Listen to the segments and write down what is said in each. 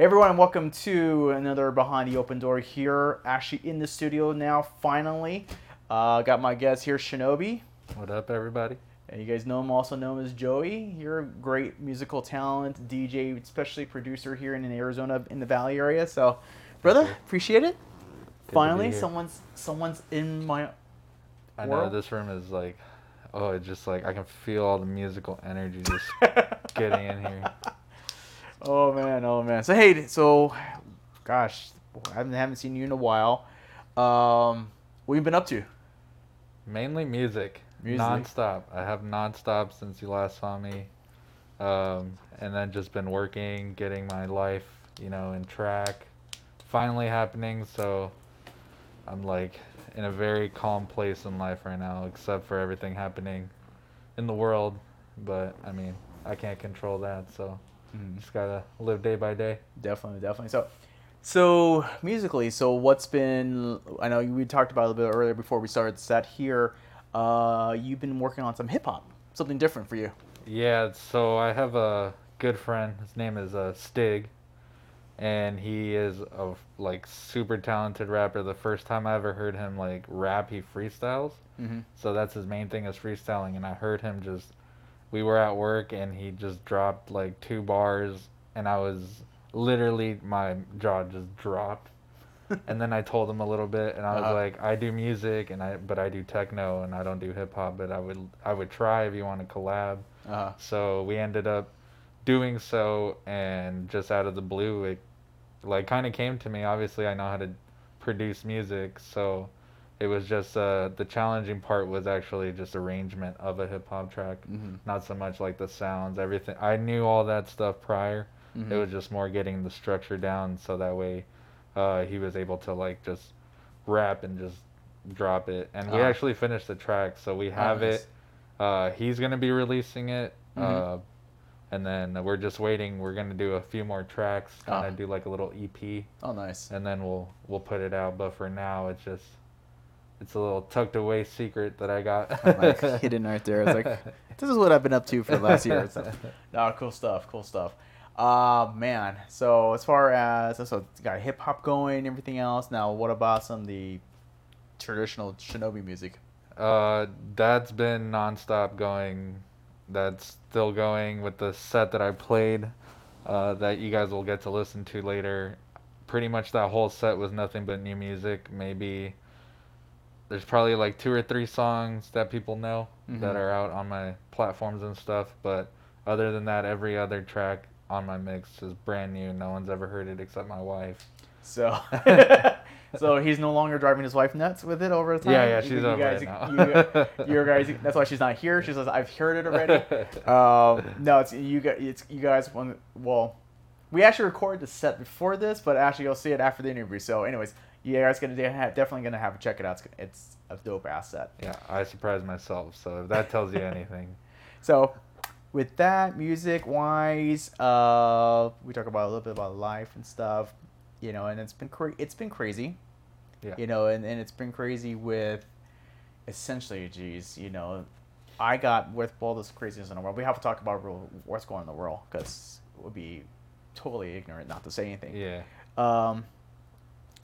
Hey everyone, and welcome to another Behind the Open Door here. Actually in the studio now, finally. Uh, got my guest here, Shinobi. What up, everybody? And you guys know him, also known as Joey. You're a great musical talent, DJ, especially producer here in Arizona in the Valley area. So, brother, appreciate it. be finally, someone's someone's in my. I know World? this room is like, oh, it's just like I can feel all the musical energy just getting in here. Oh man, oh man. So hey, so, gosh, I haven't, haven't seen you in a while. Um, what you been up to? Mainly music, Music. nonstop. I have nonstop since you last saw me, um, and then just been working, getting my life, you know, in track. Finally happening, so I'm like in a very calm place in life right now, except for everything happening in the world. But I mean, I can't control that, so just gotta live day by day. Definitely, definitely. So, so musically, so what's been? I know we talked about it a little bit earlier before we started the set here. Uh, you've been working on some hip hop, something different for you. Yeah, so I have a good friend. His name is uh, Stig, and he is a like super talented rapper. The first time I ever heard him like rap, he freestyles. Mm-hmm. So that's his main thing is freestyling. And I heard him just, we were at work and he just dropped like two bars, and I was literally my jaw just dropped. and then I told him a little bit, and I was Uh-huh. like, I do music, and I but I do techno, and I don't do hip hop, but I would I would try if you want to collab. Uh, So we ended up doing so, and just out of the blue, it like kind of came to me. Obviously, I know how to produce music, so it was just uh, the challenging part was actually just arrangement of a hip hop track, mhm, not so much like the sounds, everything. I knew all that stuff prior. mhm. It was just more getting the structure down, so that way uh, he was able to like just rap and just drop it. And we Ah. actually finished the track, so we have nice. it. Uh, he's gonna be releasing it, Mhm. uh, and then we're just waiting. We're gonna do a few more tracks, kind Ah. of do like a little EP, Oh, nice. and then we'll we'll put it out. But for now, it's just it's a little tucked away secret that I got. like hidden right there. It's like this is what I've been up to for the last year. So, no, cool stuff. Cool stuff. Uh man. So as far as so got hip hop going, everything else. Now, what about some of the traditional Shinobi music? Uh, that's been nonstop going. That's still going with the set that I played. Uh, that you guys will get to listen to later. Pretty much that whole set was nothing but new music. Maybe there's probably like two or three songs that people know that Mhm. are out on my platforms and stuff. But other than that, every other track on my mix is brand new. No one's ever heard it except my wife. So, so he's no longer driving his wife nuts with it over time. Yeah, yeah, she's you over guys, it now. You, you guys, that's why she's not here. She says, "I've heard it already." um, no, it's you guys. It's you guys. Well, we actually recorded the set before this, but actually you'll see it after the interview. So, anyways, you guys gonna definitely gonna have to check it out. It's, it's a dope asset. yeah, I surprised myself. So if that tells you anything. So, with that, music wise, uh, we talk about a little bit about life and stuff, you know, and it's been cra- it's been crazy, Yeah. you know, and, and it's been crazy with essentially, geez, you know, I got with all this craziness in the world. We have to talk about real, what's going on in the world because it would be totally ignorant not to say anything. Yeah. Um,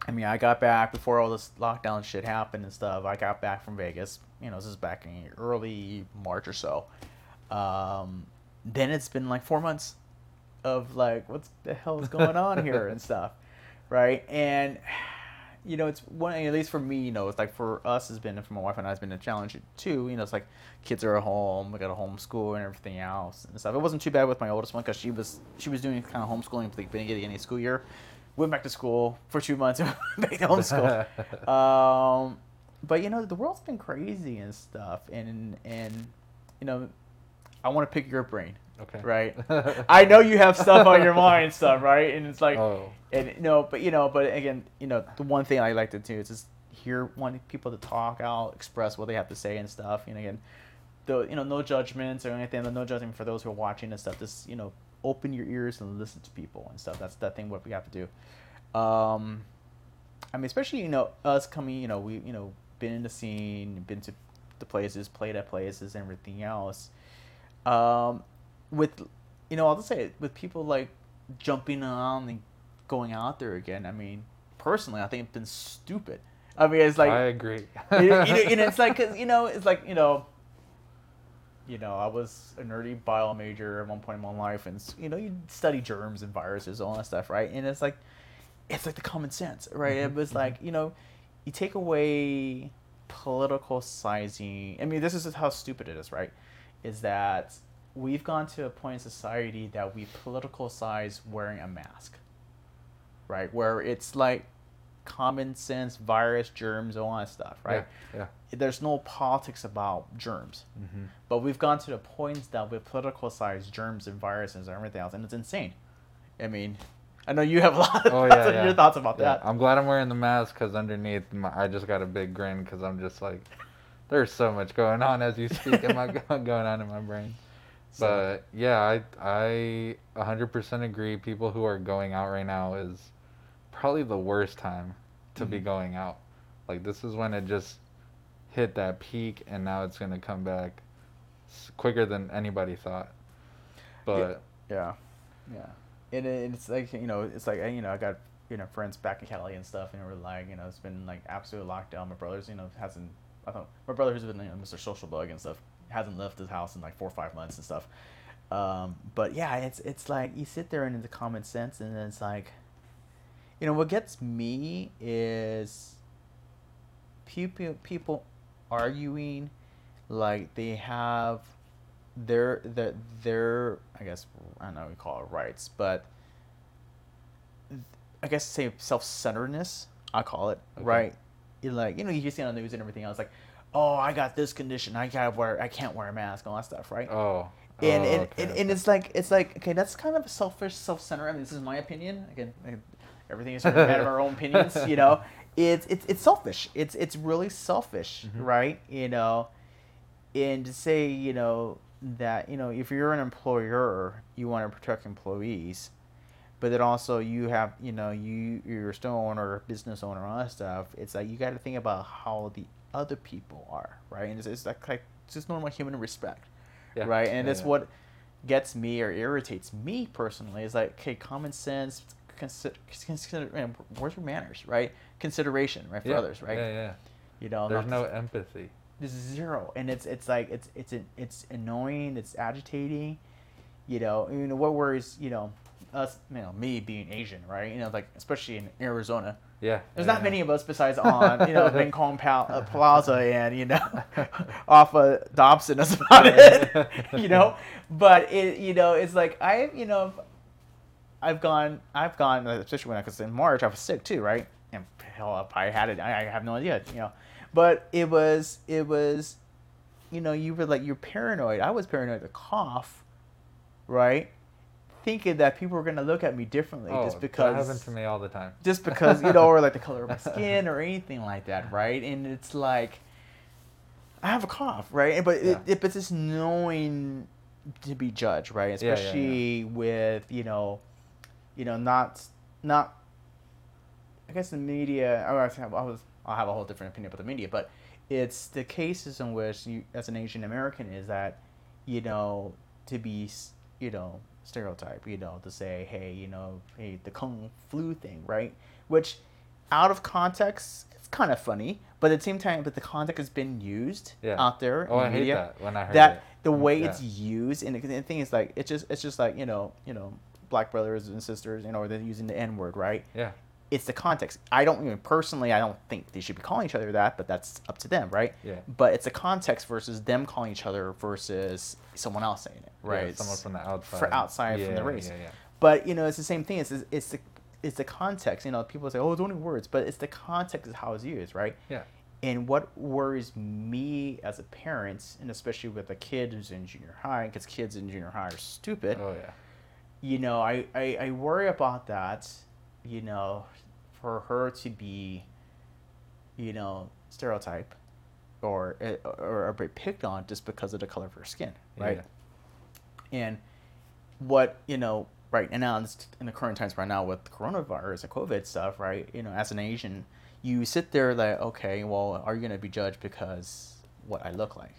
I mean, I got back before all this lockdown shit happened and stuff. I got back from Vegas. You know, this is back in early March or so. Um, then it's been like four months of like, what the hell is going on here and stuff, right? And you know, it's one at least for me. You know, it's like for us has been for my wife and I has been a challenge too. You know, it's like kids are at home. We got to homeschool and everything else and stuff. It wasn't too bad with my oldest one because she was she was doing kind of homeschooling at didn't get any school year. Went back to school for two months. And went back to homeschool. um, but you know, the world's been crazy and stuff, and and you know, I want to pick your brain, Okay. right? I know you have stuff on your mind stuff, right? And it's like, oh. and no, but you know, but again, you know, the one thing I like to do is just hear wanting people to talk out, express what they have to say and stuff. And again, the you know, no judgments or anything, but no judgment for those who are watching and stuff. Just you know, open your ears and listen to people and stuff. That's that thing what we have to do. Um, I mean, especially you know us coming, you know, we you know been in the scene, been to the places, played at places, and everything else. Um, with you know, I'll just say it, with people like jumping on and going out there again. I mean, personally, I think it's been stupid. I mean, it's like I agree. you know, you know, and it's like cause, you know, it's like you know, you know, I was a nerdy bio major at one point in my life, and you know, you study germs and viruses, all that stuff, right? And it's like, it's like the common sense, right? Mhm, It was mhm. like you know, you take away political sizing. I mean, this is how stupid it is, right? Is that we've gone to a point in society that we political size wearing a mask, right? Where it's like common sense, virus, germs, all that stuff, right? Yeah. There's no politics about germs. yeah. hmm But we've gone to the point that we politicalize germs and viruses and everything else, and it's insane. I mean, I know you have a lot of Oh, thoughts yeah, your thoughts about Yeah, that. I'm glad I'm wearing the mask because underneath, my, I just got a big grin because I'm just like, there's so much going on as you speak. Am I go- going on in my brain? So- But yeah, I I 100% agree. People who are going out right now is probably the worst time to be Mhm. going out. Like this is when it just hit that peak, and now it's gonna come back quicker than anybody thought. But Yeah, yeah. And it, it's like you know, it's like you know, I got you know friends back in Cali and stuff, and we're like, you know, it's been like absolute lockdown. My brother's, you know, hasn't. I thought my brother who's been you know, Mr. Social Bug and stuff hasn't left his house in like four or five months and stuff. Um, but yeah, it's it's like you sit there and it's a common sense, and it's like, you know, what gets me is people people arguing like they have their their their I guess I don't know what we call it rights, but I guess say self centeredness. I call it Okay. right. You like you know you see on the news and everything else like, oh I got this condition I gotta wear I can't wear a mask all that stuff right. oh. and oh, and, okay, and, okay. and it's like it's like okay that's kind of a selfish self centered. I mean this is my opinion again. Everything is sort of out of our own opinions, you know. It's it's it's selfish. It's it's really selfish, Mhm. right? You know, and to say you know that you know if you're an employer you want to protect employees but then also you have you know you you're still owner business owner all that stuff it's like you got to think about how the other people are right and it's, it's like, like it's just normal human respect Yeah, right and yeah, it's yeah. what gets me or irritates me personally is like okay common sense consider, consider man, where's your manners right consideration right for yeah, others right Yeah, yeah. you know There's no empathy. there's zero and it's it's like it's it's it's annoying it's agitating you know you know what worries you know us you know me being asian right you know like especially in arizona Yeah. there's yeah, not yeah. many of us besides on you know Mekong Pal- uh, plaza and you know off of dobson that's about it you know but it you know it's like i you know i've gone i've gone especially when i was in march i was sick too right? And hell i had it i, I have no idea you know. But it was it was you know you were like you're paranoid. I was paranoid to cough right? Thinking that people were going to look at me differently oh, just because that happens to me all the time. just because you know or like the color of my skin or anything like that right? And it's like i have a cough right? But Yeah. it, it, but just knowing to be judged right? Yeah, yeah, yeah. especially with you know you know not not i guess the media I was, I was i'll have a whole different opinion about the media but it's the cases in which you as an asian american is that you know to be you know stereotype you know to say hey you know hey the kung flu thing right which out of context it's kind of funny but at the same time but the context has been used Yeah. out there Oh, in I the hate media that when I heard that it. the mm, way Yeah. it's used and the thing is like it's just it's just like you know you know black brothers and sisters you know or they're using the n word right Yeah. it's the context i don't even personally i don't think they should be calling each other that but that's up to them right Yeah. but it's a context versus them calling each other versus someone else saying it right Yeah, someone from the outside. for outside from the race Yeah, yeah. but you know it's the same thing it's it's the it's the context you know people say oh it's only words but it's the context of how it's used right Yeah. and what worries me as a parent and especially with a kid who's in junior high because kids in junior high are stupid Oh yeah. You know I, I i worry about that you know for her to be you know stereotype or eh, or, or be picked on just because of the color of her skin right Yeah. and what you know right and now in in the current times right now with coronavirus and covid stuff right you know as an asian you sit there like okay well are you going to be judged because what i look like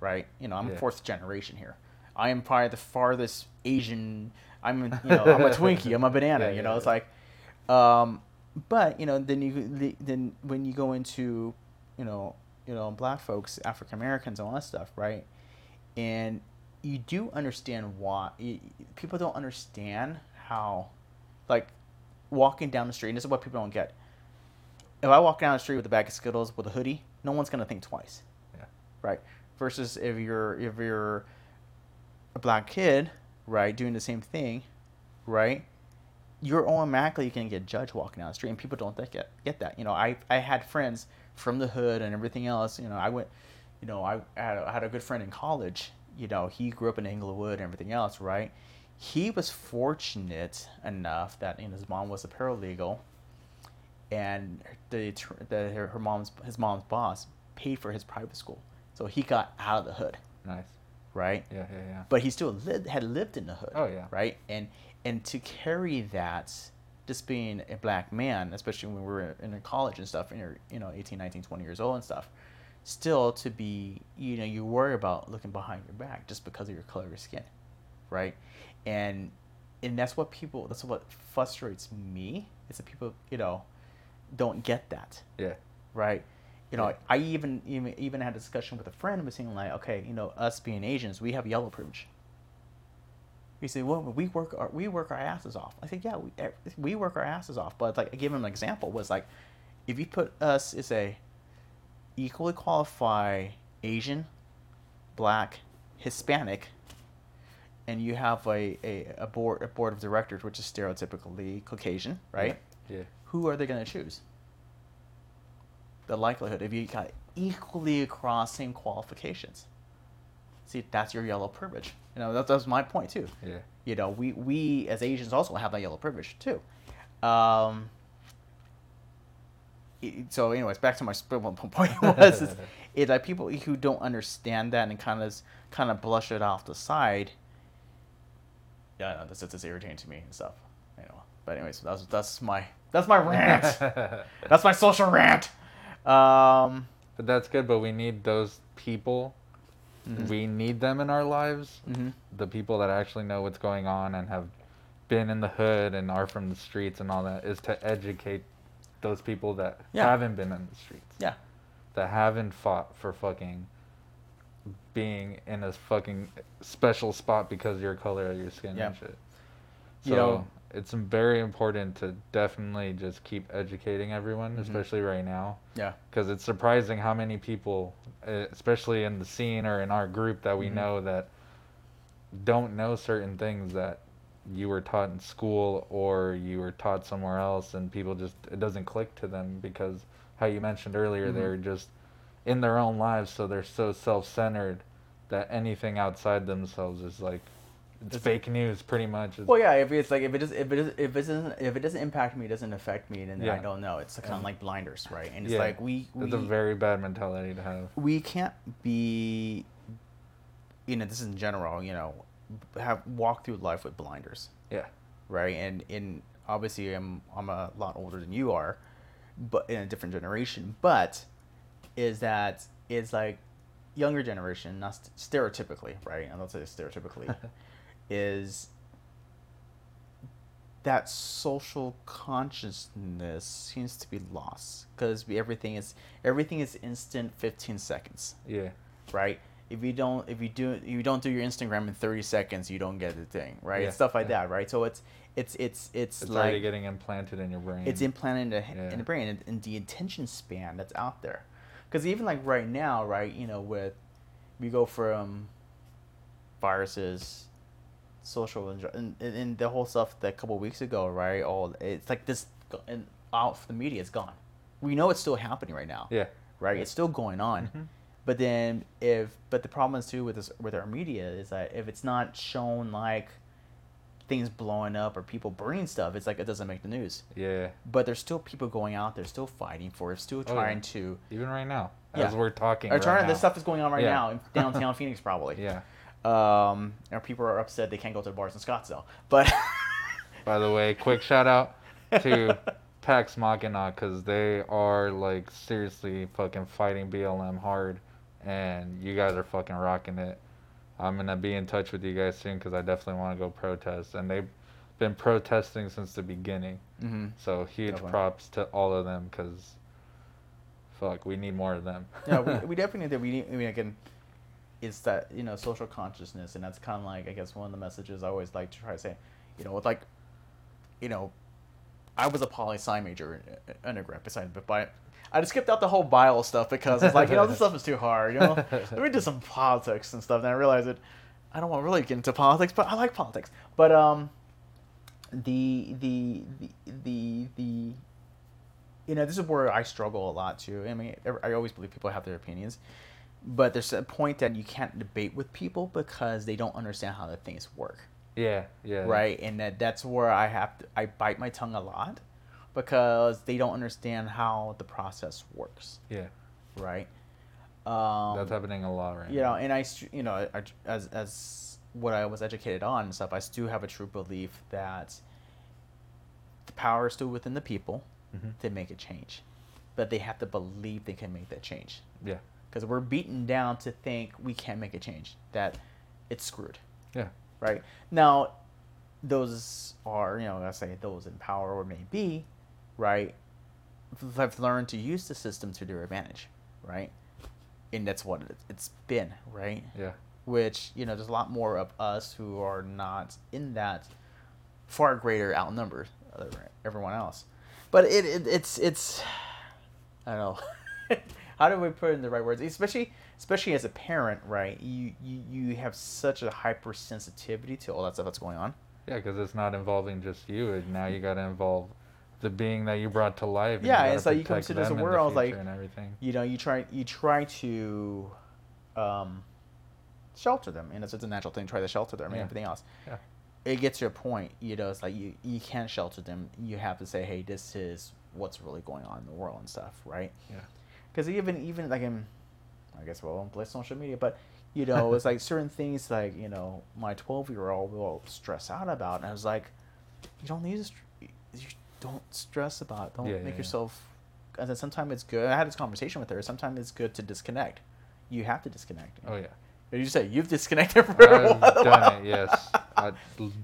right you know i'm Yeah. fourth generation here i am probably the farthest asian i'm you know i'm a twinkie i'm a banana Yeah, you yeah, know it's yeah. like Um, but you know, then you then when you go into, you know, you know, black folks, African Americans, all that stuff, right? And you do understand why y- y- people don't understand how, like, walking down the street. And this is what people don't get. If I walk down the street with a bag of Skittles with a hoodie, no one's gonna think twice, Yeah. right? Versus if you're if you're a black kid, right, doing the same thing, right? You're automatically going to get judged walking down the street, and people don't get get that. You know, I I had friends from the hood and everything else. You know, I went, you know, I had a, I had a good friend in college. You know, he grew up in Englewood and everything else, right? He was fortunate enough that you know, his mom was a paralegal, and the the her, her mom's his mom's boss paid for his private school, so he got out of the hood, Nice. Right? Yeah, yeah, yeah. but he still lived, had lived in the hood. Oh, yeah. Right, and and to carry that, just being a black man, especially when we were in college and stuff, and you're you know 18, 19, 20 years old and stuff, still to be you know you worry about looking behind your back just because of your color of your skin, right, and and that's what people that's what frustrates me is that people you know don't get that Yeah. right? You know, Yeah. I even even even had a discussion with a friend and was saying like, okay, you know, us being Asians, we have yellow privilege. He said, well, we work our we work our asses off. I said, yeah, we eh, we work our asses off. But like, I gave him an example was like, if you put us as a equally qualified Asian, Black, Hispanic, and you have a, a, a board a board of directors which is stereotypically Caucasian, right? Yeah. who are they going to choose? The likelihood if you got equally across same qualifications. See, that's your yellow privilege. You know, that, that's my point too. Yeah. You know, we we as Asians also have that yellow privilege too. Um, so, anyways, back to my point was is, is like people who don't understand that and kind of kind of blush it off the side. Yeah, no, that's that's irritating to me and stuff. You know, but anyways, that's that's my that's my rant. that's my social rant. Um, But that's good. But we need those people. Mhm. We need them in our lives. mhm. The people that actually know what's going on and have been in the hood and are from the streets and all that is to educate those people that Yeah. haven't been in the streets. Yeah. That haven't fought for fucking being in a fucking special spot because of your color of your skin Yeah. and shit. You know- it's very important to definitely just keep educating everyone, Mhm. especially right now Yeah. because it's surprising how many people, uh, especially in the scene or in our group, that we Mhm. know that don't know certain things that you were taught in school or you were taught somewhere else, and people just it doesn't click to them because how you mentioned earlier, Mhm. they're just in their own lives, so they're so self-centered that anything outside themselves is like it's fake news, pretty much. Well, yeah. If it's like if it does if it if it doesn't if it doesn't impact me, it doesn't affect me, then I don't know. It's kind of like blinders, right? And it's Yeah. like we we It's a very bad mentality to have. we can't be you know this is in general you know have walk through life with blinders Yeah. right and in obviously i'm i'm a lot older than you are but in a different generation but is that it's like younger generation not st- stereotypically right i don't say stereotypically is that social consciousness seems to be lost because everything is everything is instant 15 seconds Yeah. right if you don't if you do if you don't do your instagram in 30 seconds you don't get the thing right Yeah, stuff like yeah. that right so it's it's it's it's, It's like already getting implanted in your brain. it's implanted in the, Yeah. in the brain and, and the attention span that's out there because even like right now right you know with we go from viruses social and, and, and the whole stuff that a couple weeks ago right all it's like this and out the media is gone we know it's still happening right now Yeah. right it's still going on Mhm. but then if but the problem is too with this with our media is that if it's not shown like things blowing up or people burning stuff, it's like it doesn't make the news. Yeah. But there's still people going out there, still fighting for it, still Oh, trying yeah. to. Even right now, Yeah. as we're talking. Or right trying now. this stuff is going on right Yeah. now in downtown Phoenix, probably. Yeah. Um, and people are upset they can't go to the bars in Scottsdale. But By the way, quick shout out to Pax Machina because they are like seriously fucking fighting BLM hard, and you guys are fucking rocking it. I'm gonna be in touch with you guys soon because I definitely want to go protest, and they've been protesting since the beginning. Mm-hmm. So huge Definitely. props to all of them because, fuck, we need more of them. yeah, we, we definitely need that. We need. I mean, again, it's that you know social consciousness, and that's kind of like I guess one of the messages I always like to try to say. You know, with like, you know, I was a poli sci major in in undergrad, besides, but by I just skipped out the whole bio stuff because it's like you know this stuff is too hard. You know, let me do some politics and stuff. And I realized that I don't want to really get into politics, but I like politics. But um, the the the the the you know, this is where I struggle a lot too. I mean, I always believe people have their opinions, but there's a point that you can't debate with people because they don't understand how the things work, Yeah, yeah. right? And that that's where I have to I bite my tongue a lot because they don't understand how the process works, Yeah, right? Um, that's happening a lot right you know, and I, you know, I, as as what I was educated on and stuff, I still have a true belief that the power is still within the people Mhm. to make a change, but they have to believe they can make that change. Yeah, Because we're beaten down to think we can't make a change, that it's screwed, yeah, right? Now, those are, you know, I say those in power or maybe, right, have learned to use the system to their advantage, right? And that's what it, it's been, right? yeah. which you know there's a lot more of us who are not in that far greater outnumbered than everyone else but it, it it's it's i don't know how do we put it in the right words especially especially as a parent right you you, you have such a hypersensitivity to all that stuff that's going on Yeah, because it's not involving just you. and Now you got to involve the being that you brought to life. Yeah, it's like you come to this the world, like, and everything. you know you try you try to um shelter them and it's, it's a natural thing try to shelter them and everything else Yeah. it gets to a point you know it's like you you can't shelter them you have to say hey this is what's really going on in the world and stuff right Yeah. Because even even like in i guess well on play social media but you know it's like certain things like you know my 12 year old will stress out about and i was like you don't need to str- you don't stress about it. don't Yeah, make yeah, yeah. yourself and then sometimes it's good i had this conversation with her sometimes it's good to disconnect you have to disconnect Oh yeah. Did you say you've disconnected for a I've while? done it. Yes, I'd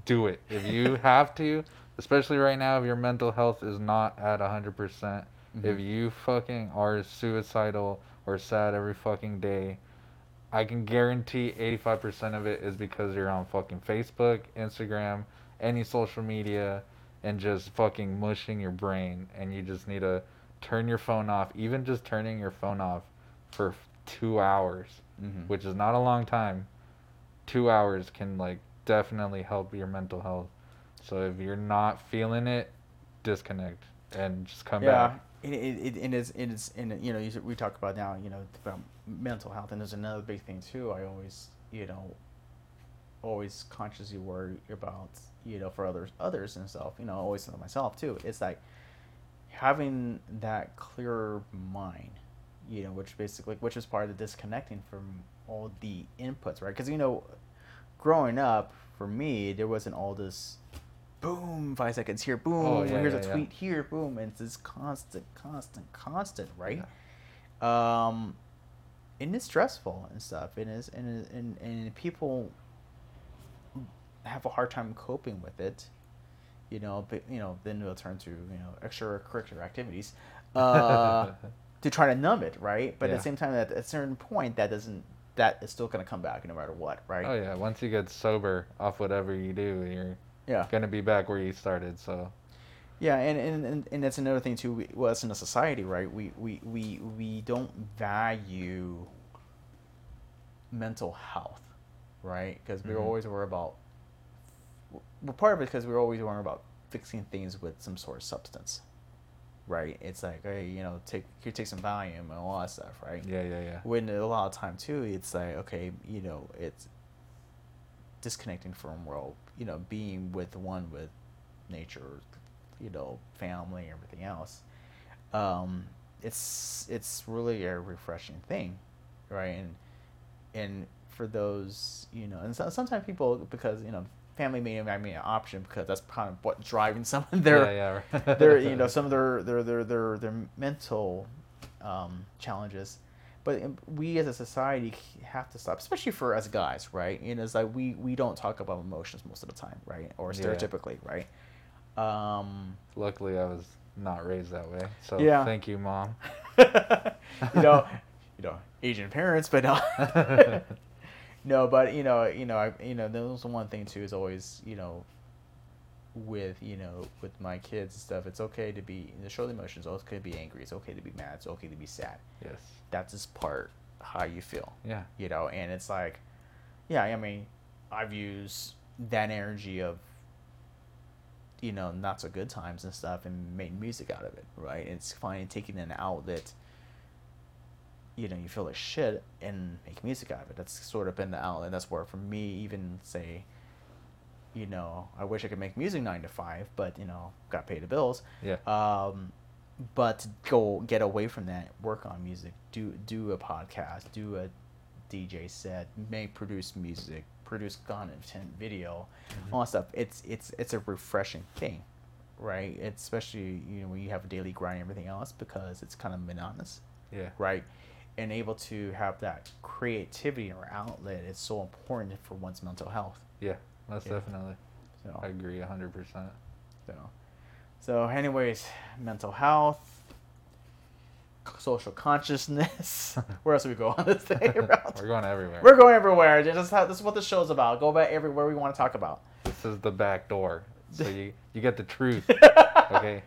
do it if you have to. Especially right now, if your mental health is not at hundred percent. If Mhm. you fucking are suicidal or sad every fucking day, I can guarantee eighty-five percent of it is because you're on fucking Facebook, Instagram, any social media, and just fucking mushing your brain. And you just need to turn your phone off. Even just turning your phone off for two hours Mhm. which is not a long time, two hours can like definitely help your mental health. So if you're not feeling it, disconnect and just come yeah, back. It, it, it, is it is and you know you, we talk about now you know about mental health and there's another big thing too. I always you know always consciously worry about you know for others others and stuff. You know always myself too. It's like having that clearer mind. You know, which basically which is part of the disconnecting from all the inputs, right? Because you know, growing up for me, there wasn't all this boom five seconds here boom Oh, yeah, here's yeah, a yeah. tweet here boom and it's this constant constant constant right? Um and it's stressful and stuff and is and, and and people have a hard time coping with it you know but you know then they'll turn to you know extracurricular activities uh to try to numb it right? But at the same time at a certain point that doesn't that is still going to come back no matter what right? Oh yeah, once you get sober off whatever you do, you're yeah gonna be back where you started. So Yeah, and, and, and, and that's another thing too. We, well, us in a society, right? We, we, we, we don't value mental health, right? Because we're Mhm. always worried about. Well, part of it because we're always worried about fixing things with some sort of substance, right? It's like, hey, you know, take here, take some Valium and all that stuff, right? yeah, yeah, yeah. When a lot of time too, it's like, okay, you know, it's disconnecting from world, you know, being with one with nature, you know, family, everything else. Um, it's it's really a refreshing thing, right? And and for those, you know, and so, sometimes people because you know family may not be an option because that's kind of what driving some of their yeah, yeah. their you know some of their their their their, their mental um, challenges but um, we as a society have to stop, especially for us guys, right? And it's like we we don't talk about emotions most of the time, right? Or Yeah. stereotypically, right? Um, Luckily, I was not raised that way. So Yeah. thank you, mom. you know, you know, Asian parents, but no, no, but you know, you know, I, you know, that was one thing too is always, you know, with you know, with my kids and stuff, it's okay to be to show the emotions. It's okay to be angry. It's okay to be mad. It's okay to be sad. yes. That's just part how you feel, Yeah. you know. And it's like, yeah, I mean, I've used that energy of you know not so good times and stuff and made music out of it right it's finding taking an outlet you know you feel like shit and make music out of it that's sort of been the outlet that's where for me even say you know i wish i could make music nine to five but you know got pay the bills Yeah. um but go get away from that work on music do do a podcast do a dj set may produce music produce content video Mhm. all that stuff it's it's it's a refreshing thing right it's especially you know when you have a daily grind and everything else because it's kind of monotonous Yeah. right and able to have that creativity or outlet is so important for one's mental health Yeah. Most Yeah. definitely. so I agree a hundred percent. so, so anyways, mental health, social consciousness. Where else do we go on this thing? We're going everywhere. We're going everywhere. This is, how, this is what the show's about. Go about everywhere we want to talk about. This is the back door, so you you get the truth. Okay.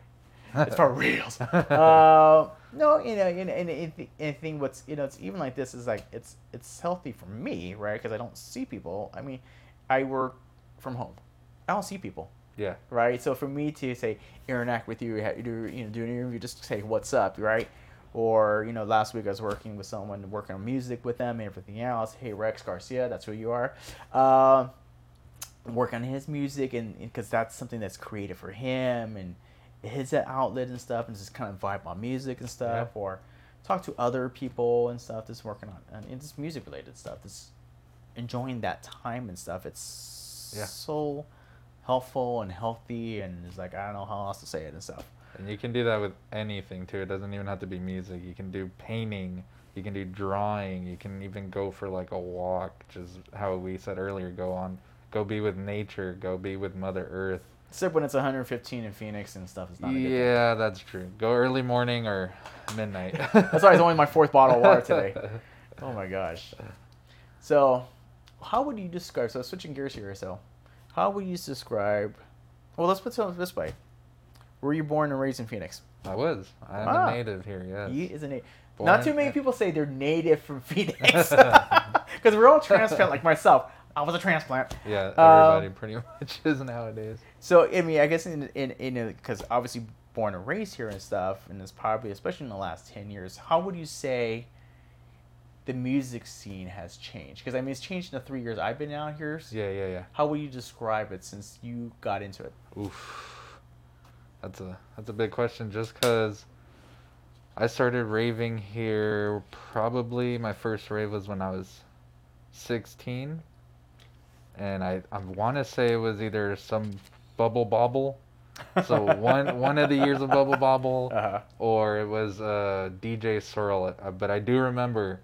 it's for reals. uh, no, you know, and, and, and, and thing what's you know, it's even like this is like it's it's healthy for me, right? Because I don't see people. I mean, I work from home. I don't see people. Yeah. right? So for me to say interact with you, do you know do an interview, just say what's up, right? Or you know, last week I was working with someone working on music with them and everything else. Hey Rex Garcia, that's who you are. Um work on his music and because that's something that's creative for him and his outlet and stuff, and just kind of vibe on music and stuff, Yeah. or talk to other people and stuff that's working on and it's just music related stuff. Just enjoying that time and stuff. It's Yeah. so helpful and healthy and it's like I don't know how else to say it and stuff. And you can do that with anything too. It doesn't even have to be music. You can do painting. You can do drawing. You can even go for like a walk, which is how we said earlier. Go on, go be with nature. Go be with Mother Earth. Except when it's 115 in Phoenix and stuff. It's not a good thing. Yeah, that's true. Go early morning or midnight. That's why it's only my fourth bottle of water today. Oh my gosh. So, how would you describe? So switching gears here. So, how would you describe? Well, let's put it this way. Were you born and raised in Phoenix? I was. I'm Ah. a native here. Yes. He is a native. Born Not too many in- people say they're native from Phoenix. Because we're all transplant, like myself. I was a transplant. Yeah, Um, everybody pretty much is nowadays. So I mean, I guess in in in because obviously born and raised here and stuff, and it's probably especially in the last ten years. How would you say the music scene has changed? Because I mean, it's changed in the three years I've been out here. Yeah, yeah, yeah. How would you describe it since you got into it? Oof. That's a that's a big question just cuz I started raving here probably my first rave was when I was 16 and I I want to say it was either some bubble bobble so one one of the years of bubble bobble Uh-huh. or it was uh, DJ Searle. Uh, but I do remember,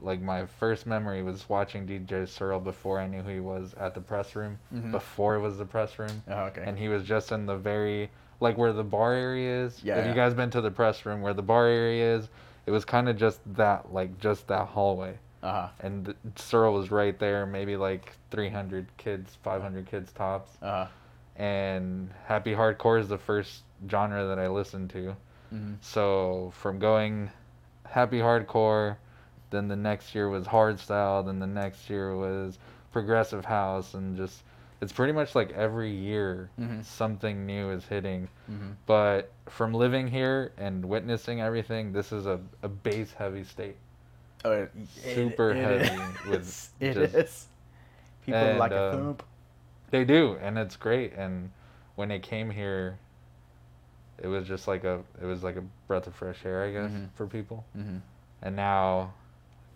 like my first memory was watching DJ Searle before I knew who he was at the press room. Mhm. Before it was the press room, Oh, okay. and he was just in the very like where the bar area is. Yeah, Have you guys been to the press room where the bar area is? It was kind of just that, like just that hallway, uh huh. and the, Searle was right there, maybe like 300 kids, 500 kids tops. Uh huh. And happy hardcore is the first genre that I listened to. hmm So from going happy hardcore, then the next year was hardstyle, then the next year was progressive house, and just it's pretty much like every year Mhm. something new is hitting. hmm But from living here and witnessing everything, this is a, a bass heavy state. Oh, it, Super heavy is. with It just- is. People and, like a um, thump. They do, and it's great. And when they came here, it was just like a it was like a breath of fresh air, I guess, Mhm. for people. hmm and now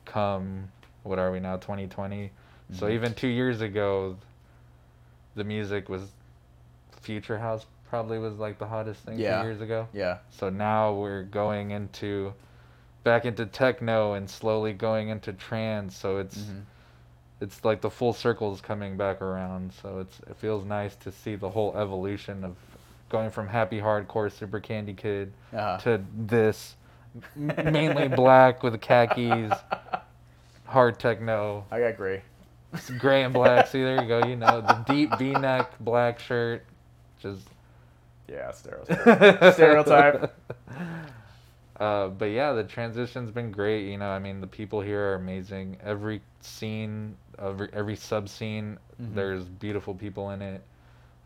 come what are we now 2020 so Mhm. even two years ago the music was future house probably was like the hottest thing Yeah. two years ago Yeah. so now we're going into back into techno and slowly going into trance. So it's Mhm. it's like the full circle is coming back around. So it's it feels nice to see the whole evolution of going from happy hardcore super candy kid Uh-huh. to this mainly black with khakis, hard techno, I got gray. It's gray and black. See, there you go. You know the deep V-neck black shirt, just Yeah, stereotype. Stereotype. Uh, but yeah, the transition's been great. You know, I mean, the people here are amazing. Every scene, every every sub scene, Mhm. there's beautiful people in it.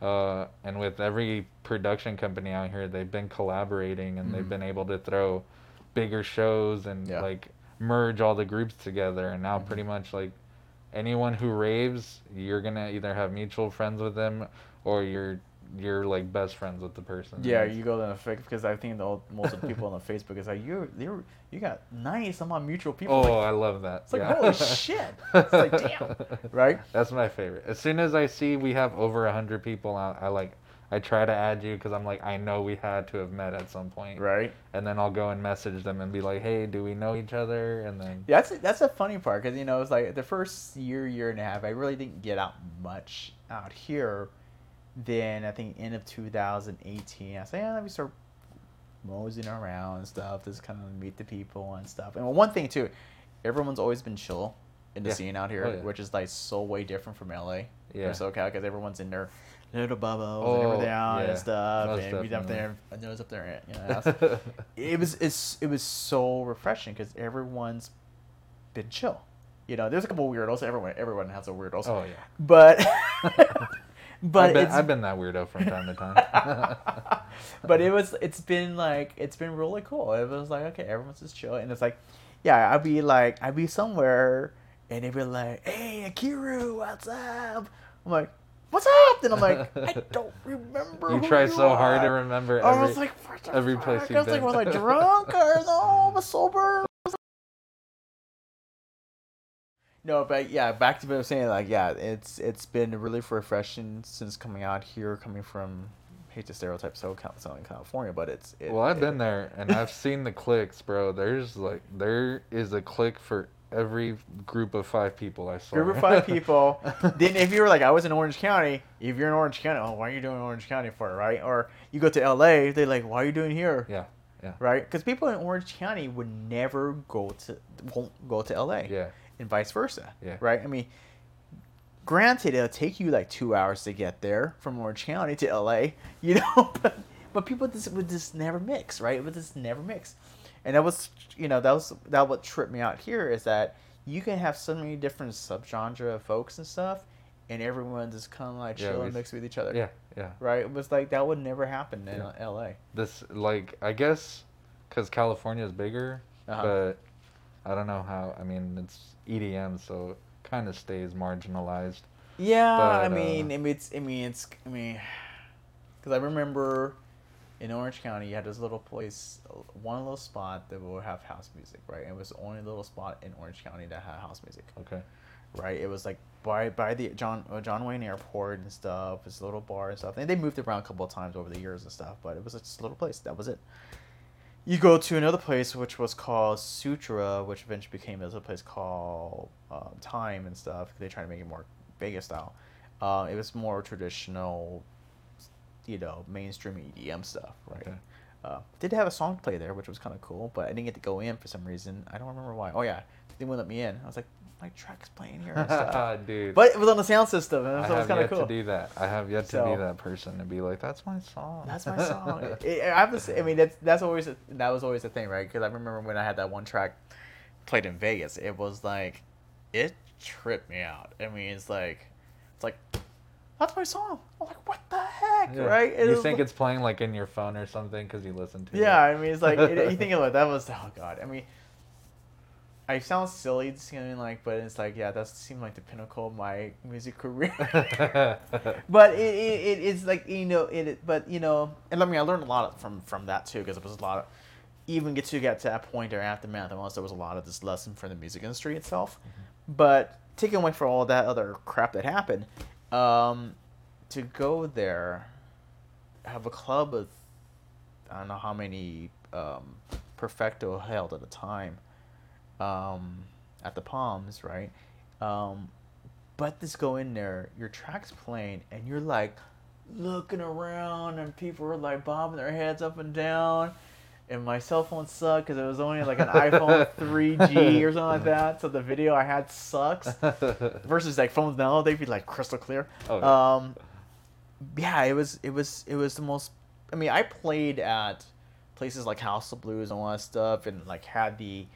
Uh, and with every production company out here, they've been collaborating and they've Mhm. been able to throw bigger shows and Yeah. like merge all the groups together. And now Mhm. pretty much like anyone who raves, you're gonna either have mutual friends with them or you're you're like best friends with the person. Yeah, you go to the fake because I think the, most of the people on the Facebook is like you you you got ninety some odd mutual people. Oh, Like, I love that. it's like, yeah. holy shit. It's like, damn. Right? That's my favorite. As soon as I see we have over a hundred people, I, I like, I try to add you because I'm like, I know we had to have met at some point. right. And then I'll go and message them and be like, hey, do we know each other? And then Yeah, that's that's a funny part because you know it's like the first year year and a half I really didn't get out much out here. Then I think end of 2018 I said yeah let me start moseying around and stuff just kind of meet the people and stuff. And one thing too, everyone's always been chill in the Yeah. scene out here, Oh, yeah. which is like so way different from LA Yeah. or SoCal because everyone's in their little bubbles Oh, and everything out yeah. and stuff, and we up there, and and was up there, you know. it was it's it was so refreshing because everyone's been chill. You know, there's a couple weirdos. Everyone everyone has a weirdos. oh yeah. But but I've been, I've been that weirdo from time to time. but it was it's been like it's been really cool. It was like okay, everyone's just chill, and it's like yeah, I'd be like I'd be somewhere and they'd be like, hey Akiru, what's up? I'm like. What's up? And I'm like, I don't remember. you who try so hard to are." remember I every. was like, what the every place you've I was like, was I drunk or no? Was I sober? No, but yeah, back to what I was saying. Like, yeah, it's it's been really refreshing since coming out here, coming from hate to stereotype SoCal, Southern California, but it's it, well, I've it- been there and I've seen the clicks, bro. There's like there is a click for every group of five people I saw. Group of five people. then if you were like, I was in Orange County. If you're in Orange County, oh, why are you doing Orange County for, it, right? Or you go to L.A., they're like, why are you doing here? Yeah, yeah, right? Because people in Orange County would never go to won't go to LA, yeah, and vice versa, Yeah. right? I mean, granted, it'll take you like two hours to get there from Orange County to LA, you know, but but people just would just never mix, right? It would just never mix, and that was you know that was that what tripped me out here is that you can have so many different subgenre of folks and stuff, and everyone just kind of like Yeah, chill and mix with each other, yeah, yeah. right? It was like that would never happen in Yeah. LA. This like I guess because California is bigger, Uh-huh. but I don't know how. I mean, it's EDM, so kind of stays marginalized. Yeah, I mean, uh, I mean, it's, I mean, it's, I mean, because I remember in Orange County, you had this little place, one little spot that would have house music, right? And it was the only little spot in Orange County that had house music, Okay. right? It was like by by the John uh, John Wayne Airport and stuff. This little bar and stuff. And they moved around a couple of times over the years and stuff, but it was just a little place. That was it. You go to another place which was called Sutra, which eventually became this place called um, Time and stuff. They tried to make it more Vegas style. Uh, it was more traditional, you know, mainstream EDM stuff, right? Okay. Uh, did have a song play there, which was kind of cool, but I didn't get to go in for some reason. I don't remember why. Oh yeah, they wouldn't let me in. I was like, my track's playing here and stuff. Dude. but it was on the sound system, and I so it was have kind yet of cool. to do that. I have yet to So- be that person and be like, "That's my song." That's my song. It- it- I have to say, I mean, that's that's always a, that was always the thing, right? Because I remember when I had that one track played in Vegas, it was like it tripped me out. I mean, it's like it's like that's my song. I'm like, what the heck, Yeah. right? And You think like- it's playing like in your phone or something because you listen to Yeah, it. Yeah, I mean, it's like it, you think about that was oh god. I mean, I sound silly, saying like, but it's like yeah, that seemed like the pinnacle of my music career. but it, it, it it's like you know it, it- but you know and I mean I learned a lot from from that too because it was a lot of even get to get to that point or aftermath and there was a lot of this lesson from the music industry itself mm-hmm. but taking away from all that other crap that happened um to go there have a club of I don't know how many um perfecto held at a time, um, at the Palms, right? Um, but this go in there, your track's playing, and you're like looking around, and people are like bobbing their heads up and down. And my cell phone sucked because it was only like an iPhone 3G or something like that. So the video I had sucks. Versus like phones now, they'd be like crystal clear. Oh, yeah. Um, yeah, it was it was it was the most. I mean, I played at places like House of Blues and all that stuff, and like had the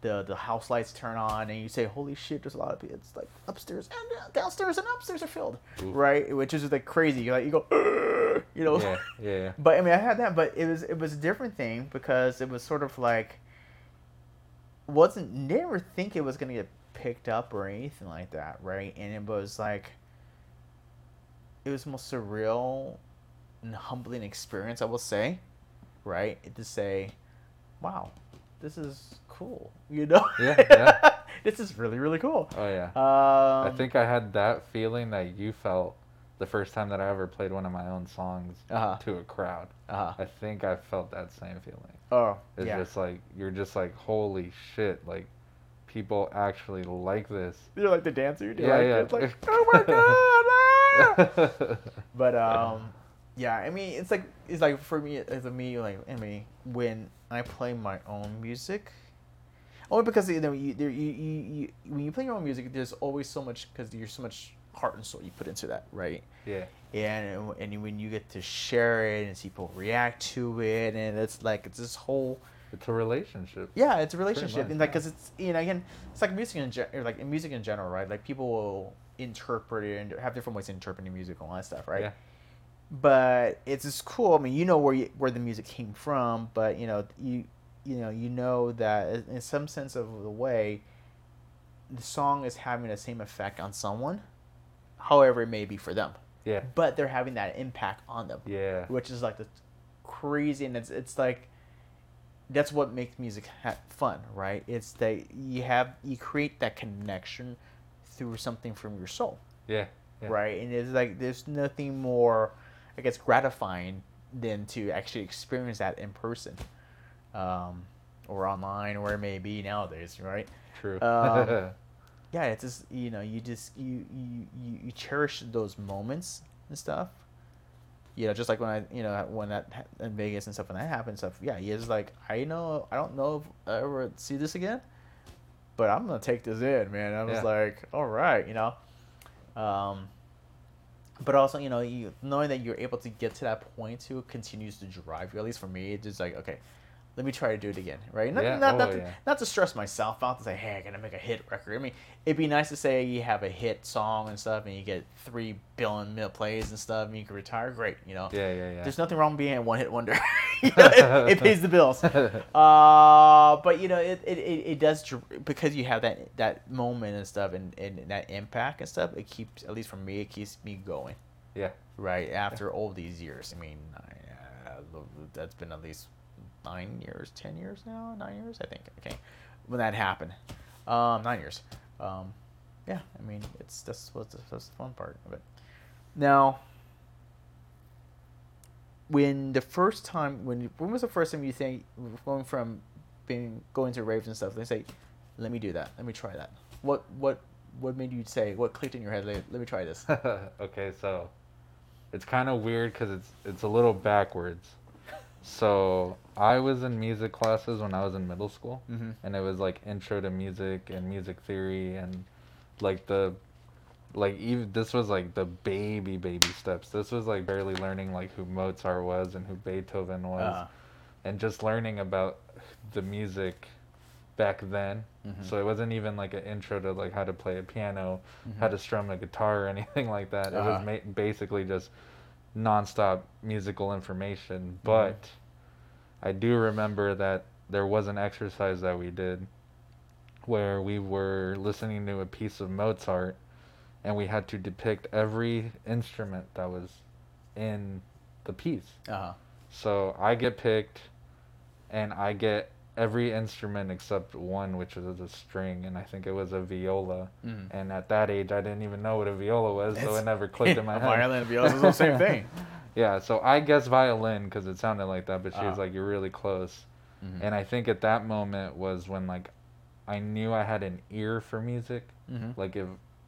the the house lights turn on, and you say, "Holy shit!" There's a lot of people. It's like upstairs and downstairs and upstairs are filled, Oof. right? Which is like crazy. You like you go, "Ugh," you know. yeah, yeah. But I mean, I had that, but it was it was a different thing because it was sort of like wasn't never think it was gonna get picked up or anything like that, right? And it was like it was the most surreal and humbling experience, I will say, right? To say, wow, this is cool, you know? Yeah, yeah. this is really really cool. Oh yeah. Um, I think I had that feeling that you felt the first time that I ever played one of my own songs Uh-huh. to a crowd. Uh-huh. I think I felt that same feeling. Oh, It's yeah. just like you're just like holy shit, like people actually like this. You're like the dancer. You're Yeah, like, yeah. It's like, oh my god! ah!" But um, yeah, I mean, it's like it's like for me as a me like I mean when I play my own music, only because you know you you, you, you when you play your own music, there's always so much because you're so much heart and soul you put into that, right? yeah. And and when you get to share it and see people react to it, and it's like it's this whole It's a relationship. yeah, it's a relationship, much, and like, yeah. cause it's you know again, it's like music in gen- like in music in general, right? Like people will interpret it and have different ways of interpreting music and all that stuff, right? Yeah. But it's just cool. I mean, you know where you, where the music came from, but you know you you know you know that in some sense of the way, the song is having the same effect on someone, however it may be for them, Yeah. but they're having that impact on them Yeah. which is like the crazy and it's it's like that's what makes music ha- fun right it's that you have you create that connection through something from your soul Yeah. Yeah. right and it's like there's nothing more i guess gratifying than to actually experience that in person um, or online or where it may be nowadays right True. Um, yeah it's just you know you just you you you, cherish those moments and stuff. You know just like when i you know when that in vegas and stuff when that happened stuff yeah it's like i know i don't know if i ever see this again but i'm gonna take this in man. I was Yeah. like all right you know? Um but also you know you knowing that you're able to get to that point too continues to drive you at least for me it's just like okay let me try to do it again right? Not, Yeah, not, oh, not, to, yeah. not to stress myself out to say hey i gotta make a hit record. I mean it'd be nice to say you have a hit song and stuff and you get three billion mil plays and stuff and you can retire. Great you know? Yeah, yeah, yeah. there's nothing wrong with being a one hit wonder. You know, it, it pays the bills. Uh, but you know it, it, it, it does because you have that that moment and stuff and, and that impact and stuff it keeps at least for me it keeps me going. Yeah. right? After all these years i mean I, uh, that's been at least nine years ten years now nine years i think okay when that happened. Um nine years. Um yeah i mean it's that's what's that's the fun part of it. Now when the first time when when was the first time you think going from being going to raves and stuff they say let me do that. Let me try that. What what what made you say what clicked in your head let, let me try this? Okay, so it's kind of weird because it's it's a little backwards. So I was in music classes when I was in middle school, mm-hmm. and it was like intro to music and music theory and like the like even this was like the baby baby steps. This was like barely learning like who Mozart was and who Beethoven was, uh, and just learning about the music back then. Mhm. So it wasn't even like an intro to like how to play a piano, Mhm. how to strum a guitar or anything like that. It Uh-huh. was ma- basically just nonstop musical information. Mm-hmm. But I do remember that there was an exercise that we did where we were listening to a piece of Mozart and we had to depict every instrument that was in the piece. uh-huh. So I get picked, and I get every instrument except one, which was a string, and I think it was a viola. Mm. And at that age, I didn't even know what a viola was, so it never clicked in my a head. violin and viola is the same thing. yeah, so I guess violin because it sounded like that, but she was Ah. like, "You're really close." Mhm. And I think at that moment was when like I knew I had an ear for music. Mhm. Like if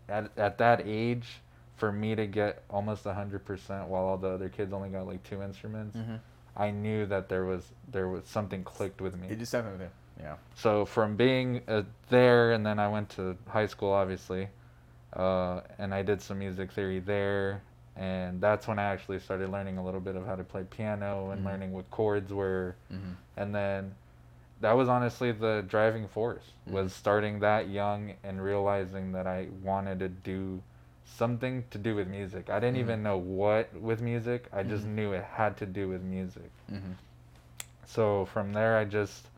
at at that age, for me to get almost hundred percent while all the other kids only got like two instruments, Mhm. I knew that there was there was something clicked with me. It is definitely yeah. So from being uh, there, and then I went to high school, obviously, uh, and I did some music theory there, and that's when I actually started learning a little bit of how to play piano and Mhm. learning what chords were, Mm-hmm. and then that was honestly the driving force was Mhm. starting that young and realizing that I wanted to do something to do with music. I didn't Mhm. even know what with music. I just Mhm. knew it had to do with music. Mm-hmm. So from there, I just,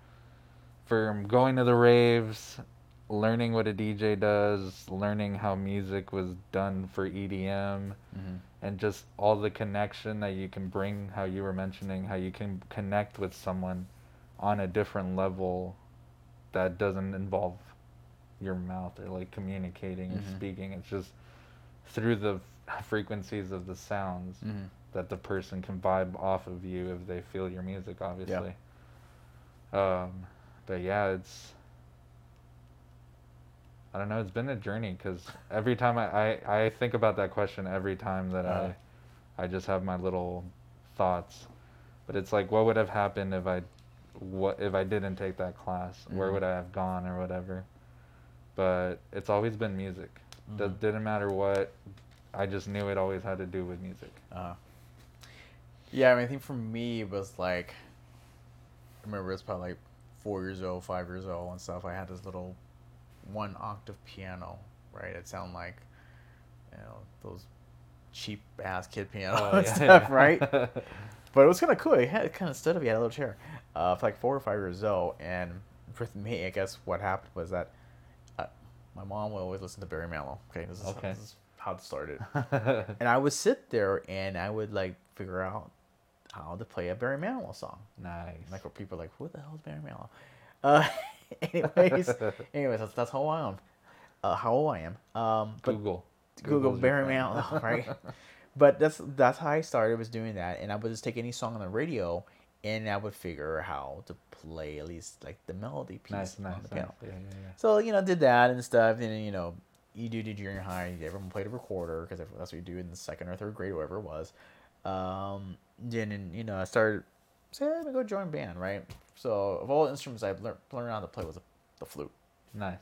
from going to the raves, learning what a DJ does, learning how music was done for EDM, Mm-hmm. and just all the connection that you can bring, how you were mentioning, how you can connect with someone on a different level that doesn't involve your mouth or like communicating or Mhm. speaking. It's just through the frequencies of the sounds Mm-hmm. that the person can vibe off of you if they feel your music, obviously. Um, but yeah, it's. I don't know. It's been a journey because every time I, I, I think about that question every time that Uh-huh. I I just have my little thoughts, but it's like what would have happened if I what if I didn't take that class? Where Mhm. would I have gone or whatever? But it's always been music. That Mhm. didn't matter what. I just knew it always had to do with music. Uh, yeah, I mean, I think for me it was like, I remember it was probably like four years old, five years old, and stuff. I had this little one octave piano, right? It sounded like, you know, those cheap ass kid piano Oh, yeah, stuff, yeah. right? But it was kind of cool. It had it kind of stood up. You had a little chair, uh, for like four or five years old. And for me, I guess what happened was that my mom would always listen to Barry Manilow. Okay, this is, Okay. this is how it started and I would sit there and I would like figure out how to play a Barry Manilow song. nice. Like where people are like, "Who the hell is Barry Manilow?" Uh, anyways, anyways, that's, that's how I am. Uh, how old I am. Um, Google. Google Google's Barry. Manilow, right? but that's that's how I started was doing that, and I would just take any song on the radio, and I would figure how to play at least like the melody piece Nice, nice, on the nice. piano. Yeah, yeah, yeah. So you know, did that and stuff, and then, you know, you do to junior high. Everyone played a recorder because that's what you do in the second or third grade, whatever it was. Um, then and, you know, I started saying, "I'm gonna go join band," right? So of all the instruments I've learned learned how to play was the, the flute. Nice.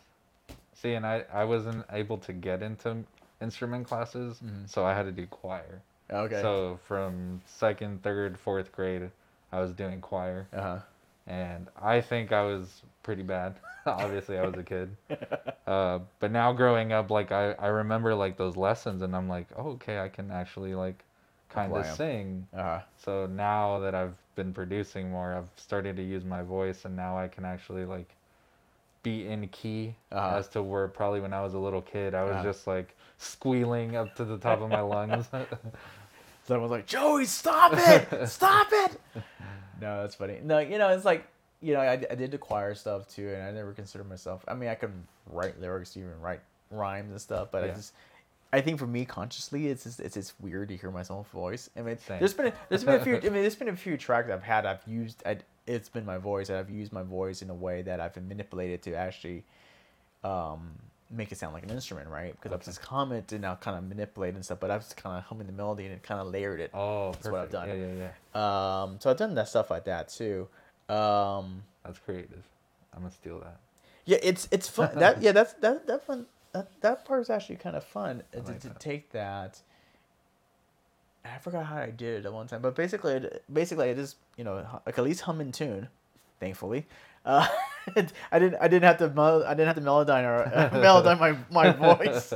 See, and I, I wasn't able to get into instrument classes, Mhm. so I had to do choir. Okay. So from second, third, fourth grade, I was doing choir, uh huh. and I think I was pretty bad. Obviously, I was a kid. Uh, but now growing up, like I, I remember like those lessons, and I'm like, oh, okay, I can actually like kind of sing. Uh huh. So now that I've been producing more, I've started to use my voice, and now I can actually like be in key Uh-huh. as to where probably when I was a little kid, I was Uh-huh. just like squealing up to the top of my lungs. Someone was like, "Joey, stop it! stop it!" No, that's funny. No, you know, it's like, you know, I, I did the choir stuff too, and I never considered myself. I mean, I could write lyrics, even write rhymes and stuff, but I just, I think for me, consciously, it's just, it's just weird to hear my own voice. I mean, there's been a, there's been a few. I mean, there's been a few tracks I've had. I've used. I, it's been my voice, and I've used my voice in a way that I've manipulated to actually, um, make it sound like an instrument, right? Because Okay. just hum it and I'll kind of manipulate and stuff, but I've just kind of humming the melody and kind of layered it. oh, That's what I've perfect. done. Yeah, yeah, yeah. Um, so I've done that stuff like that too. Um, That's creative. I'm gonna steal that. yeah, it's it's fun. that yeah, that's that that fun. That that part is actually kind of fun uh, I to, like to that. take that. I forgot how I did it at one time, but basically, it, basically, I just you know like at least hum in tune, thankfully. Uh, I didn't I didn't have to mel- I didn't have to melodyne or uh, melodyne my my voice.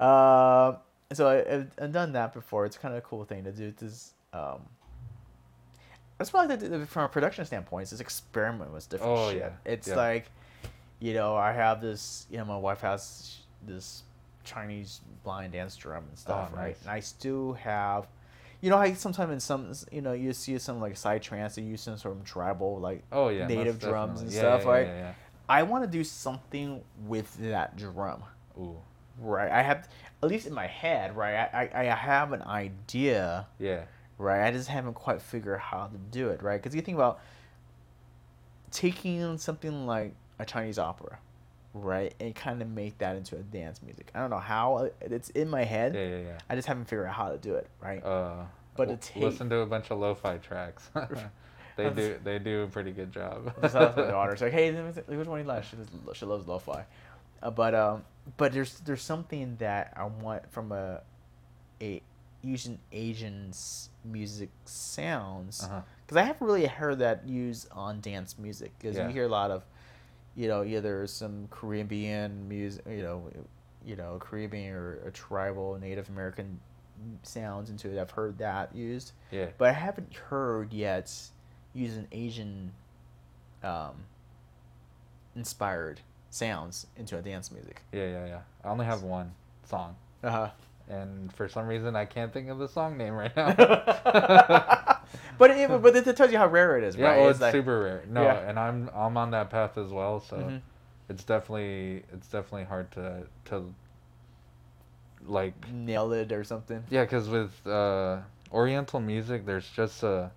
Um, so I, I've, I've done that before. It's kind of a cool thing to do. This, um, that's why did from a production standpoint. It's experiment with different Oh, shit. yeah. It's Yeah. like, you know, I have this. You know, my wife has this Chinese lion dance drum and stuff, Oh, right? nice. And I still have. You know, I sometimes in some, you know, you see some like psytrance, they use some sort of tribal like Oh yeah. native drums and. Yeah, stuff, yeah, right? Yeah, I want to do something with that drum. Ooh. Right. I have, at least in my head, right? I, I, I have an idea, Yeah. right? I just haven't quite figured out how to do it, right? Because you think about, taking something like a Chinese opera, right, and kind of make that into a dance music. I don't know how uh, it's in my head. Yeah, yeah, yeah. I just haven't figured out how to do it, right? Uh, But w- listen to a bunch of lo-fi tracks. they do they do a pretty good job. Ask my daughter. It's like, hey, which one do you like? She, loves- she loves lo-fi, uh, but um, but there's there's something that I want from a a using Asian s- music sounds Uh-huh. because I haven't really heard that used on dance music because Yeah. you hear a lot of, you know, either some Caribbean music, you know, you know, Caribbean or, tribal Native American sounds into it. I've heard that used, Yeah. but I haven't heard yet using Asian, um, inspired sounds into a dance music. Yeah, yeah, yeah. I only have one song, Uh huh. and for some reason I can't think of the song name right now. but it, but it tells you how rare it is, yeah, right? well, it's like- super rare. No, Yeah. and I'm I'm on that path as well, so Mhm. it's definitely it's definitely hard to to like nail it or something. yeah, because with uh, Oriental music, there's just a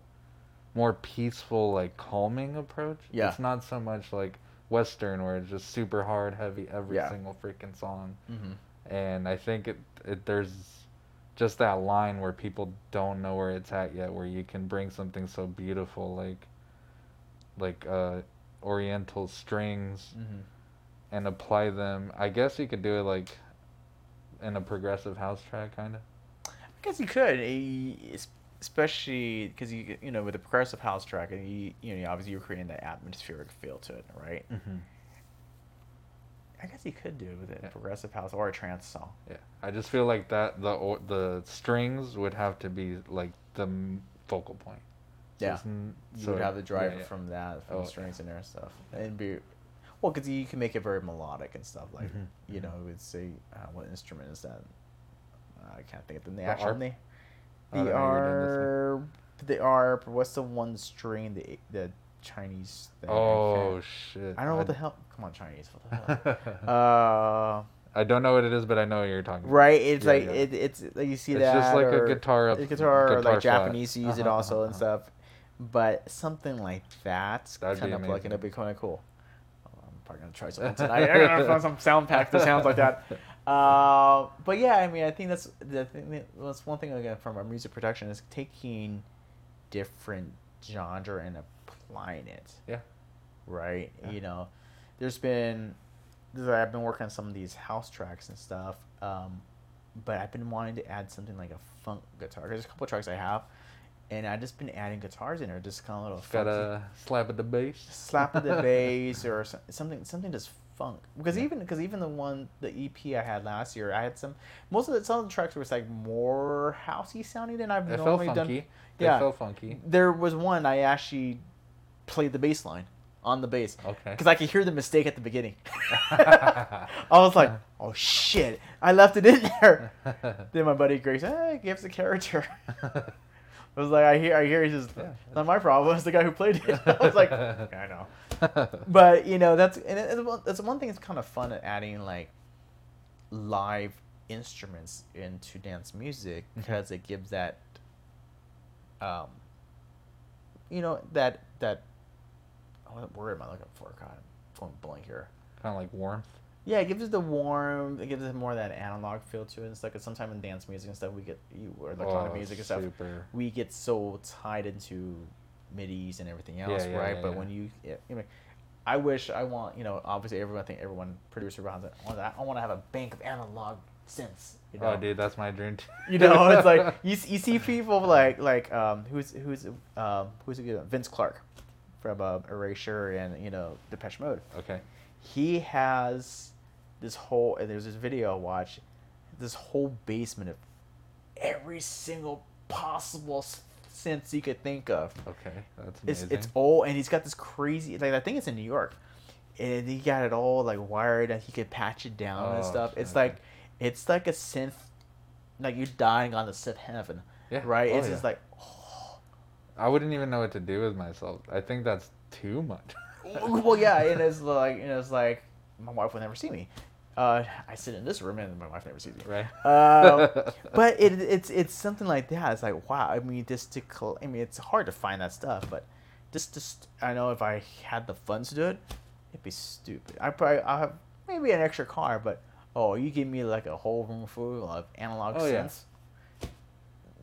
more peaceful, like calming approach. Yeah. it's not so much like Western where it's just super hard, heavy every Yeah. single freaking song. Mm-hmm. and I think it, it there's just that line where people don't know where it's at yet, where you can bring something so beautiful like like uh, Oriental strings Mm-hmm. and apply them. I guess you could do it like in a progressive house track, kind of. I guess you could, eh, especially because you you know with a progressive house track, and you you know obviously you're creating that atmospheric feel to it, right? Mm-hmm. I guess you could do it with a Yeah. progressive house or a trance song. Yeah, I just feel like that the o- the strings would have to be like the focal point. So Yeah. You so- would have the yeah, driver yeah. from that, from Oh, the strings and stuff, and be well because you can make it very melodic and stuff. Like Mhm, you mhm. know, would say uh, what instrument is that? Uh, I can't think of the, The actual arp? name. The know, you're doing arp, the arp. What's the one string? The the Chinese thing. I Oh can't- shit! I don't know what the hell. Come on, Chinese. What the hell? uh, I don't know what it is, but I know what you're talking. right. It's Yeah, like yeah. It, it's like you see It's that. just like a guitar a guitar, or like flat. Japanese use it Uh-huh, also and uh-huh. stuff. But something like that, That'd kind of like it'd be kind of cool. I'm probably gonna try something tonight. I'm gonna find some sound pack that sounds like that. Uh, but yeah, I mean, I think that's the thing. that- That's one thing again from our music production is taking different genre and applying it Yeah. right? Yeah. You know, there's been I've been working on some of these house tracks and stuff, um, but I've been wanting to add something like a funk guitar. There's a couple tracks I have, and I've just been adding guitars in there, just kind of little Got a slap at the bass. slap of the bass or something something just funk because Yeah. even because even the one the EP I had last year I had some most of the some of the tracks were like more housey sounding than I've It felt funky. done. It felt funky. There was one I actually played the bass line on the bass Okay. because I could hear the mistake at the beginning. I was like, "Oh shit! I left it in there." then my buddy Grace, "Hey, gives the character." I was like, "I hear, I hear." He's just, Yeah. Not my problem. It's the guy who played it." I was like, "Okay, "I know." But you know, that's and it- it's one- that's one thing that's kind of fun at adding like live instruments into dance music because it gives that, um, you know, that that. What word am I looking for? God, I'm going blank here. kind of like warmth. Yeah, it gives it the warm. It gives it more of that analog feel to it and stuff. Because sometimes in dance music and stuff, we get you or electronic Oh, music and stuff, super. we get so tied into midis and everything else, yeah, right? yeah, but yeah. when you, yeah, I mean, I wish I want you know obviously everyone I think everyone producer it. I want that. I want to have a bank of analog synths. You know? Oh, dude, that's my dream. Too. You know, it's like you, you see people like like um who's who's um who's a good one? Vince Clarke from uh, Erasure and you know Depeche Mode Okay. he has this whole and there's this video I watch this whole basement of every single possible s- sense you could think of. Okay. That's It's amazing. it's all and he's got this crazy like I think it's in New York, and he got it all like wired and he could patch it down and Oh, stuff. It's okay. like it's like a synth, like you're dying on the synth heaven, yeah. right? Oh, it's yeah. just like. I wouldn't even know what to do with myself. I think that's too much. well, yeah, and it's like and it's like my wife will never see me. Uh, I sit in this room and my wife never sees me. right. Um, but it, it's it's something like that. It's like wow. I mean, just to col- I mean, it's hard to find that stuff, but just just I know if I had the funds to do it, it'd be stupid. I probably I have maybe an extra car, but oh, you give me like a whole room full of analog Oh, yeah.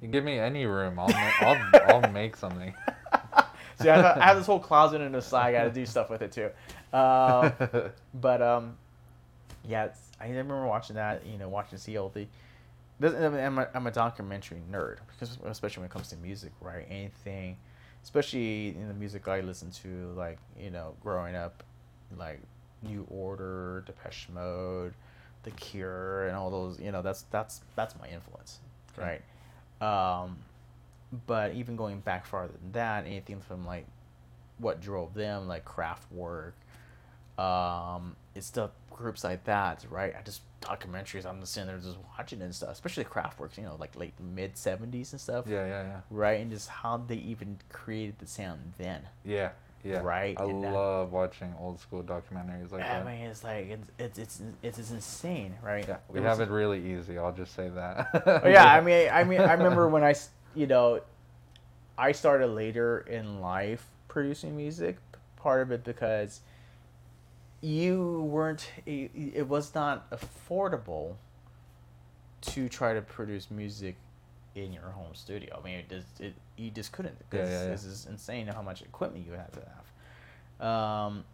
You give me any room, I'll ma- I'll I'll make something. See, I, have- I have this whole closet in the side. I got to do stuff with it too. Um, but um, yeah, it's, I remember watching that. You know, watching CLD. This, I'm, a, I'm a documentary nerd because especially when it comes to music, right? Anything, especially in the music I listen to, like you know, growing up, like New Order, Depeche Mode, The Cure, and all those. You know, that's that's that's my influence, Okay. right? Um, but even going back farther than that, anything from like what drove them, like Kraftwerk, um, it's the groups like that, right? I just documentaries. I'm just sitting there just watching and stuff, especially Kraftwerk, you know, like late mid '70s and stuff, yeah, yeah, yeah. right? And just how they even created the sound then. Yeah, yeah. Right, I and that- love watching old school documentaries like I that. I mean, it's like it's it's it's it's, it's insane, right? Yeah, we It have was- it really easy. I'll just say that. Oh, yeah, I mean, I mean, I remember when I, you know, I started later in life producing music. Part of it because you weren't, it, it was not affordable to try to produce music in your home studio. I mean, it just, it, you just couldn't because Yeah, yeah, yeah. this is insane how much equipment you have to have. Um,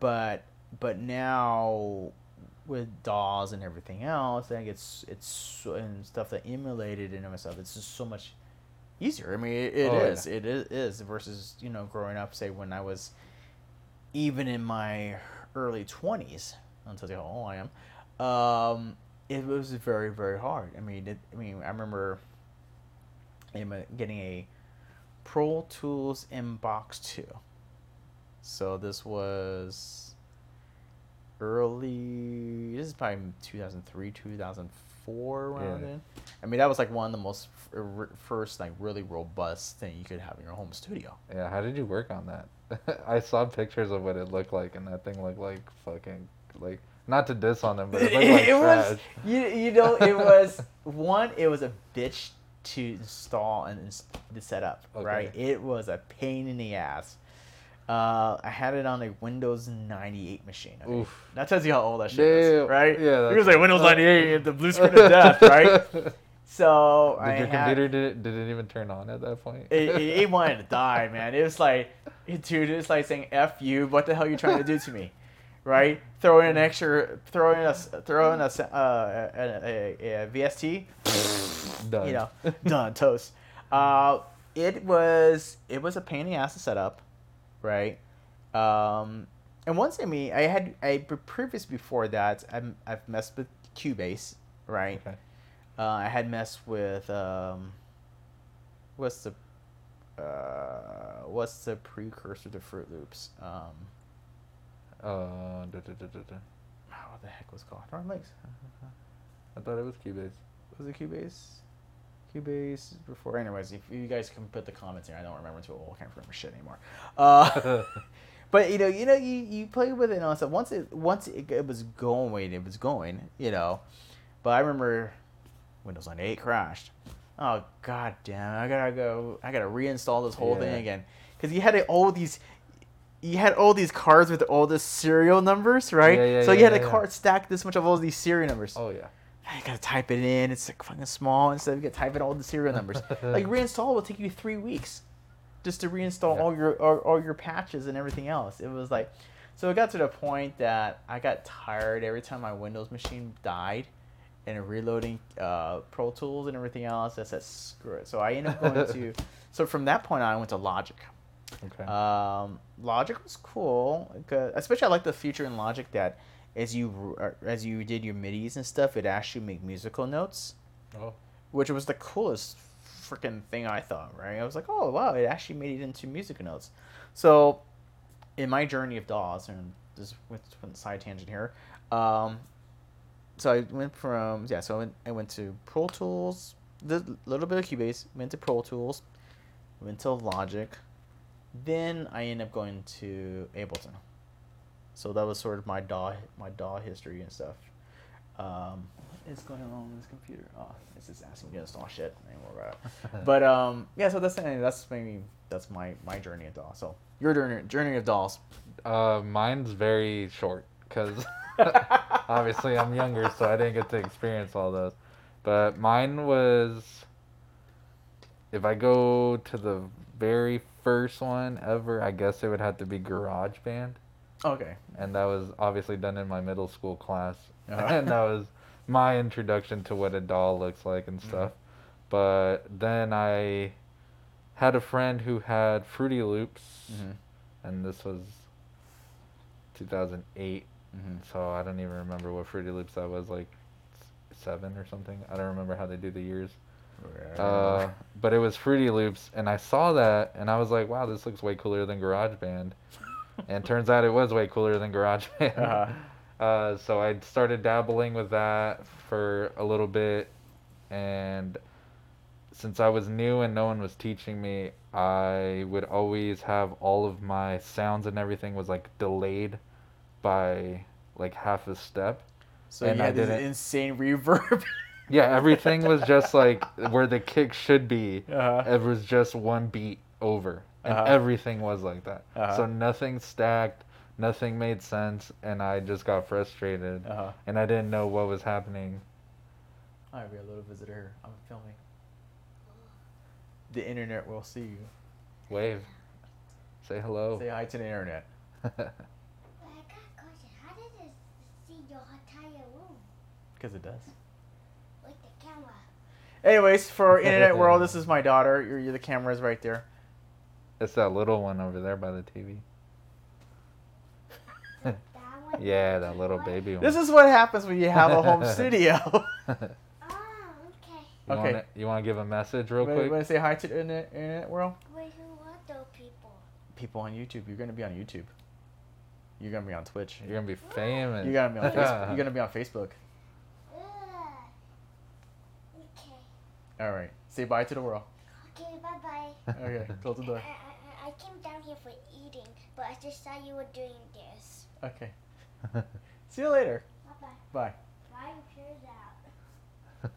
but but now with DAWs and everything else, I think it's it's and stuff that emulated and all stuff. It's just so much easier. I mean, it, it Oh, is. It is, is versus you know growing up. Say when I was even in my early twenties. Tell how old I am. Um, it was very very hard. I mean, it, I mean, I remember am getting a Pro Tools Mbox two. So this was early. This is probably 2003, 2004 around Yeah. then. I mean, that was like one of the most r- first like really robust thing you could have in your home studio. Yeah, how did you work on that? I saw pictures of what it looked like, and that thing looked like fucking like not to diss on them, but it looked like it was you, you know it was one it was a bitch to install and ins- to set up right it was a pain in the ass uh, I had it on a Windows 98 machine. Okay? Oof. That tells you how old that shit Damn. is, right? Yeah, it was like Windows 98, the blue screen of death, right? So Did I your had, computer did it, did it even turn on at that point? it, it, it wanted to die, man. It was like, dude, it's like saying "f you." What the hell are you trying to do to me, right? Throw in an extra, throw in a, throw in a, uh, a, a, a VST, Done. you know, done toast. Uh, it was it was a pain in the ass to set up, right? Um, and once I mean, I had I previous before that, I'm, I've messed with Cubase, right? Okay. Uh, I had messed with um, what's the uh, what's the precursor to Fruit Loops? Um, Uh, da, da, da, da, da. oh, what the heck was it called? Darn legs. I thought it was Cubase. Was it Cubase? Cubase before. Anyways, if you guys can put the comments here, I don't remember too old. I can't remember shit anymore. Uh, but you know, you know, you, you play with it and all that stuff. Once it once it, it was going, it was going. You know, but I remember Windows 98 crashed. Oh god damn! I gotta go. I gotta reinstall this whole thing again because you had all these. You had all these cards with all the serial numbers, right? Yeah, yeah, so you had yeah, a yeah. card stacked this much of all these serial numbers. oh yeah. I gotta type it in. It's like fucking small. Instead of you gotta type in all the serial numbers. like reinstall will take you three weeks, just to reinstall Yeah. all your all, all your patches and everything else. It was like, so it got to the point that I got tired every time my Windows machine died, and reloading uh, Pro Tools and everything else. I said screw it. So I ended up going to. So from that point on, I went to Logic. Okay. Um, Logic was cool, especially I like the feature in Logic that as you as you did your midis and stuff, it actually make musical notes, oh. which was the coolest freaking thing I thought. Right? I was like, oh wow, it actually made it into musical notes. So, in my journey of DAWs, and just went went side tangent here. Um, so I went from yeah, so I went, I went to Pro Tools, a little bit of Cubase, went to Pro Tools, went to Logic, then I ended up going to Ableton. So that was sort of my DAW my DAW history and stuff. Um, is going on on this computer? Oh, it's just asking me to install shit. Anymore about it. But um, yeah. So that's that's maybe that's my my journey of DAWs. So your journey journey of DAWs. Uh, mine's very short because obviously I'm younger, so I didn't get to experience all those. But mine was, if I go to the very first one ever, I guess it would have to be Garage Band, Okay. and that was obviously done in my middle school class, Uh-huh. and that was my introduction to what a DAW looks like and Mhm. stuff. But then I had a friend who had Fruity Loops, Mm-hmm. and this was 2008 Mm-hmm. so I don't even remember what Fruity Loops that was like seven or something. I don't remember how they do the years. Uh, but it was Fruity Loops, and I saw that, and I was like, wow, this looks way cooler than GarageBand. And turns out it was way cooler than GarageBand. Uh-huh. Uh, so I started dabbling with that for a little bit, and since I was new and no one was teaching me, I would always have all of my sounds and everything was like delayed by like half a step. so and you I had this didn't- insane reverb. Yeah, everything was just like where the kick should be. uh-huh. It was just one beat over, and Uh-huh. everything was like that. Uh-huh. So nothing stacked, nothing made sense, and I just got frustrated, Uh-huh. and I didn't know what was happening. I have a little visitor. I'm filming. The internet will see you. Wave, say hello. Say hi to the internet. I got a question. How did it see your entire room Because it does. with the camera? Anyways, for internet world, this is my daughter. Your, your the camera is right there. It's that little one over there by the TV. That? Yeah, that little baby one. This is what happens when you have a home studio. Oh, okay. You Okay. Wanna, you want to give a message real Want quick? You want to say hi to the internet, internet world? Wait, who are those people? People on YouTube. You're gonna be on YouTube. You're gonna be on Twitch. You're gonna be famous. You're gonna be on Facebook. You're gonna be on Facebook. Okay. All right. Say bye to the world. Okay, bye bye. Okay. Close the door. I, I came down here for eating, but I just saw you were doing this. Okay. See you later. Bye bye. Bye. My computer's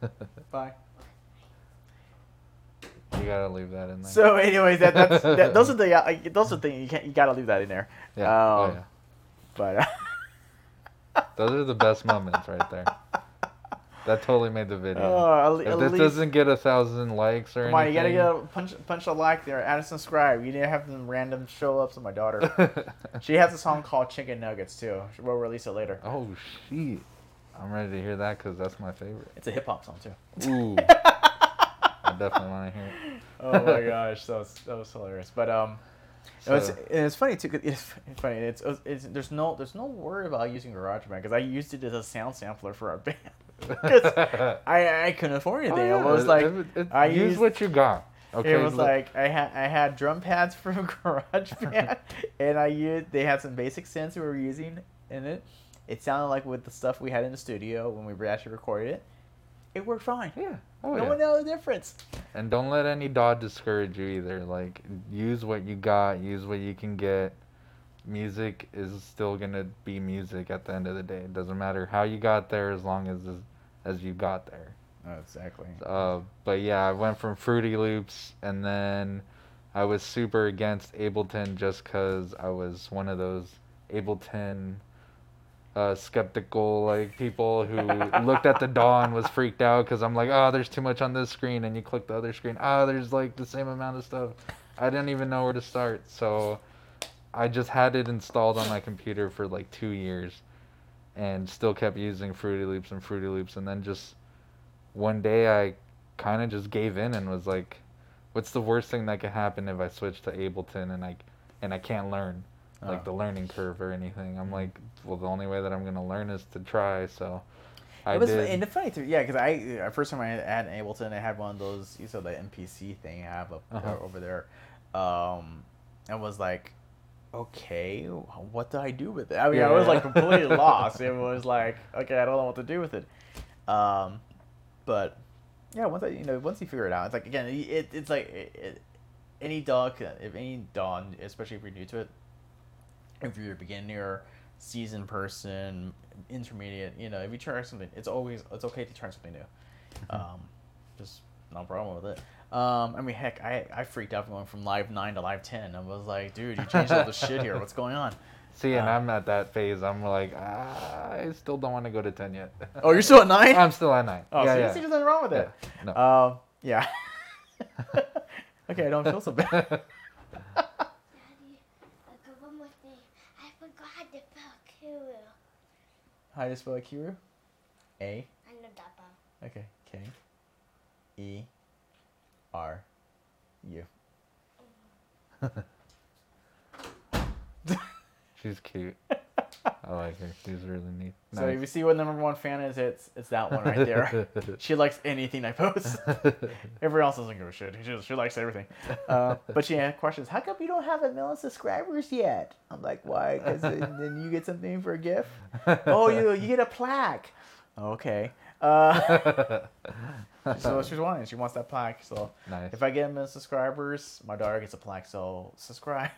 out. Bye. you gotta leave that in there. So, anyways, that, that's that, those are the uh, those are the things you can't you gotta leave that in there. yeah. oh um, yeah. But Those are the best moments right there. That totally made the video. At, if this least, doesn't get a thousand likes or come on, you gotta get a punch punch a like there, add and subscribe. You didn't have some random show ups of my daughter. she has a song called Chicken Nuggets too. We'll release it later. oh shit! I'm ready to hear that because that's my favorite. It's a hip hop song too. Ooh, I definitely want to hear it. oh my gosh, that was that was hilarious. But um, no, it's, So- it's funny too. 'cause It's, it's funny. It's, it's there's no there's no worry about using GarageBand because I used it as a sound sampler for our band. I I couldn't afford anything. Oh, it was yeah, like it- it- I use used- what you got. Okay. it was look- like I had I had drum pads from GarageBand, and I used they had some basic synths we were using in it. It sounded like with the stuff we had in the studio when we actually recorded it. It worked fine. yeah. Oh no yeah. one knew the difference. And don't let any DAW discourage you either. Like, use what you got, use what you can get. Music is still gonna be music at the end of the day. It doesn't matter how you got there, as long as as you got there. Oh, exactly. Uh, but yeah, I went from Fruity Loops, and then I was super against Ableton just because I was one of those Ableton uh, skeptical like people who looked at the DAW and was freaked out because I'm like, oh, there's too much on this screen, and you click the other screen, oh, there's like the same amount of stuff. I didn't even know where to start, so I just had it installed on my computer for like two years, and still kept using Fruity Loops and Fruity Loops, and then just one day I kind of just gave in and was like, what's the worst thing that could happen if I switch to Ableton and I and I can't learn like Oh. the learning curve or anything? I'm like, well, the only way that I'm gonna learn is to try. So I it was, did. and the funny thing, yeah, because I uh, first time I had an Ableton, I had one of those, you saw the MPC thing I have up Uh-huh. uh, over there, um, and was like, okay, what do I do with it? I mean, I was like completely lost. It was like, okay, I don't know what to do with it, um, but yeah, once I, you know, once you figure it out, it's like again, it, it's like it, it, any DAW, if any DAW, especially if you're new to it, if you're a beginner seasoned person, intermediate. You know, if you try something, it's always it's okay to try something new. Um, just no problem with it. Um, I mean, heck, I, I freaked out going from live nine to live ten. I was like, dude, you changed all the shit here. What's going on? See, and Uh, I'm at that phase. I'm like, ah, I still don't want to go to ten yet. Oh, you're still at nine? I'm still at nine. Oh, yeah, see, yeah. see, there's nothing wrong with it. No. Um, yeah. okay, I don't feel so bad. Daddy, okay, one more thing. I forgot to spell Kuru. How do you spell Kiru? A. I know that one. Okay. K. E. R. U. She's cute. I like her. She's really neat. So if you see what the number one fan is, it's it's that one right there. she likes anything I post. Everyone else doesn't give a shit. She, just, she likes everything. Uh, but she had questions. How come you don't have a million subscribers yet? I'm like, why? Because then you get something for a gift. Oh, you you get a plaque. Okay. Uh, so what she's wanting. She wants that plaque. So nice. if I get a million subscribers, my daughter gets a plaque. So subscribe.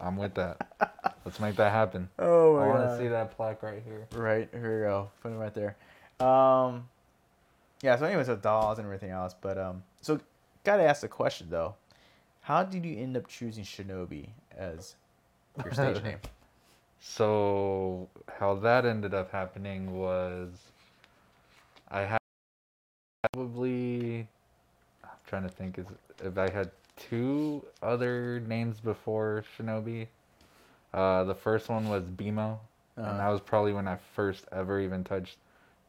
I'm with that. Let's make that happen. Oh I want to see that plaque right here. Right here we go. Put it right there. Um, yeah. So, anyways, with DAWs and everything else, but um, so gotta ask the question though, how did you end up choosing Shinobi as your stage name? So how that ended up happening was I had probably I'm trying to think is if I had two other names before Shinobi. Uh, the first one was BMO, and that Uh, was probably when I first ever even touched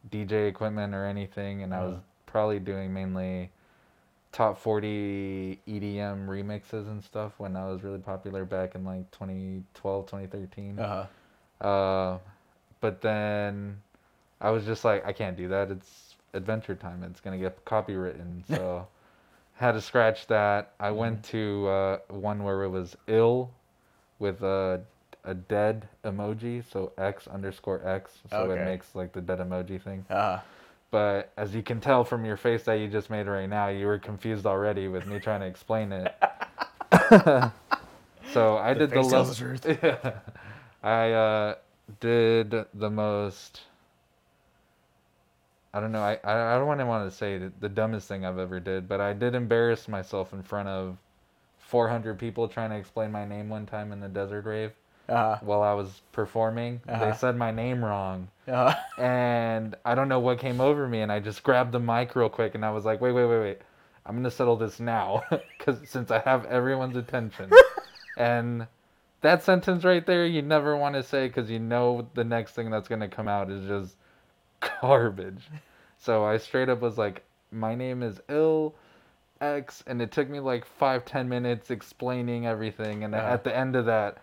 DJ equipment or anything, and I was Uh. probably doing mainly top 40 EDM remixes and stuff when I was really popular back in like 2012, 2013. uh, Uh, but then I was just like, I can't do that. It's Adventure Time. It's gonna get copywritten. So had to scratch that. I went to uh, one where it was ill with a a dead emoji, so X underscore X, so Okay. it makes like the dead emoji thing. uh, But as you can tell from your face that you just made right now, you were confused already with me trying to explain it. so I The did the face tells level. the Yeah. I uh, did the most. I don't know. I I, don't want to want to say the, the dumbest thing I've ever did, but I did embarrass myself in front of 400 people trying to explain my name one time in the desert rave uh, while I was performing. Uh-huh. They said my name wrong uh, and I don't know what came over me, and I just grabbed the mic real quick, and I was like, wait, wait, wait, wait, I'm gonna settle this now, because since I have everyone's attention, and that sentence right there, you never want to say, because you know the next thing that's gonna come out is just garbage. So I straight up was like, my name is Ill X, and it took me like five, ten minutes explaining everything, and Uh-huh. at the end of that.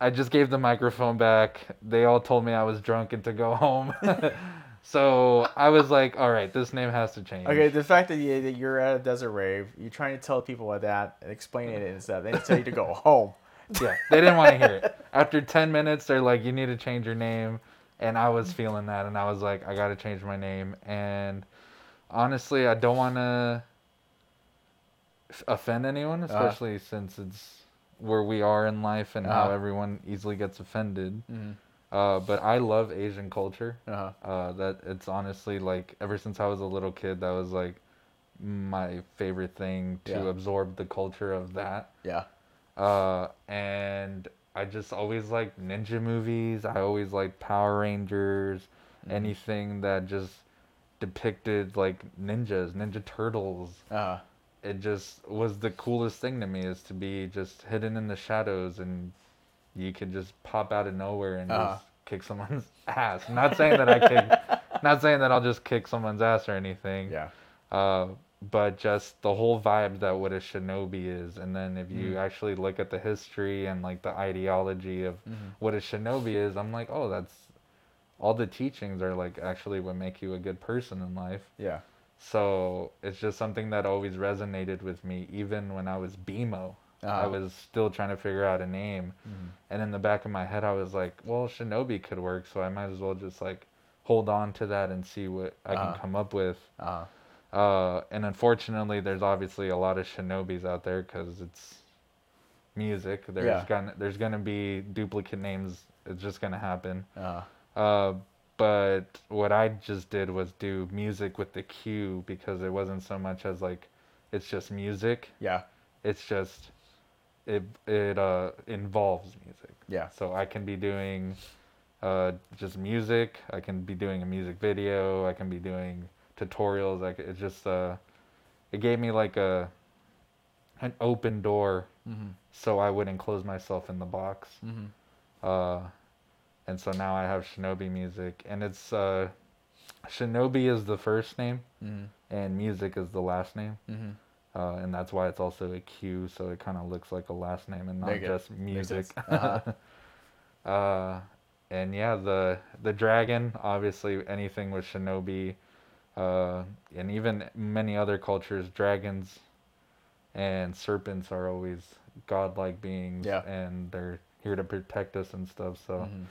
I just gave the microphone back. They all told me I was drunk and to go home. so I was like, all right, this name has to change. okay, the fact that, you, that you're at a desert rave, you're trying to tell people about that and explain it and stuff, they tell you to go home. Yeah, they didn't want to hear it. After 10 minutes, they're like, you need to change your name. And I was feeling that. And I was like, I got to change my name. And honestly, I don't want to offend anyone, Uh-huh. especially since it's where we are in life and how Uh-huh. everyone easily gets offended. Mhm. Uh, but I love Asian culture. Uh-huh. Uh, that it's honestly like ever since I was a little kid, that was like my favorite thing to Yeah. absorb the culture of that. Yeah. Uh, and I just always liked ninja movies. I always liked Power Rangers, Mhm. anything that just depicted like ninjas, Ninja Turtles. Uh, It just was the coolest thing to me is to be just hidden in the shadows and you could just pop out of nowhere and Uh-huh. just kick someone's ass. Not saying that I kick, not saying that I'll just kick someone's ass or anything. yeah. Uh, but just the whole vibe that what a shinobi is, and then if you Mhm. actually look at the history and like the ideology of Mhm. what a shinobi is, I'm like, oh, that's all the teachings are like actually what make you a good person in life. Yeah. So it's just something that always resonated with me, even when I was BMO. I Uh, was still trying to figure out a name, mhm. and in the back of my head, I was like, well, shinobi could work, so I might as well just like hold on to that and see what I Uh-huh. can come up with. Uh, Uh, and unfortunately, there's obviously a lot of shinobis out there because it's music. There's Yeah. gonna there's gonna be duplicate names it's just gonna happen. Uh, Uh, but what I just did was do music with the cue because it wasn't so much as like it's just music. yeah. It's just it it uh involves music. Yeah. So I can be doing uh just music. I can be doing a music video. I can be doing tutorials. Like it just uh it gave me like a an open door Mm-hmm. so I wouldn't close myself in the box. Mm-hmm. Uh, and so now I have Shinobi music, and it's uh, Shinobi is the first name, Mm-hmm. and music is the last name, Mm-hmm. uh, and that's why it's also a Q, so it kind of looks like a last name and not just music. Uh-huh. uh, and yeah, the the dragon, obviously anything with Shinobi, uh, and even many other cultures, dragons and serpents are always godlike beings, Yeah. and they're here to protect us and stuff. So Mhm.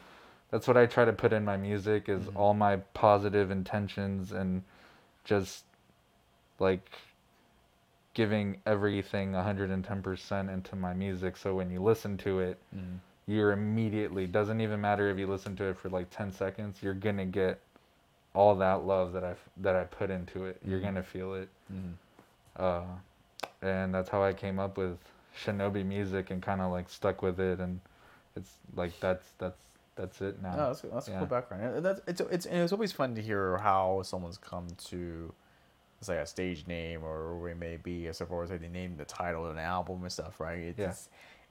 that's what I try to put in my music is Mhm. all my positive intentions and just like giving everything 110% into my music so when you listen to it Mhm. you're immediately doesn't even matter if you listen to it for like 10 seconds you're going to get all that love that I that I put into it you're Mhm. going to feel it Mhm. uh and that's how I came up with Shinobi music and kind of like stuck with it and it's like that's that's that's it now No, that's, that's a cool background. And that's it's it's it's always fun to hear how someone's come to, let's say, a stage name or where it may be, as far as like they name the title of an album and stuff, right? It's, Yeah.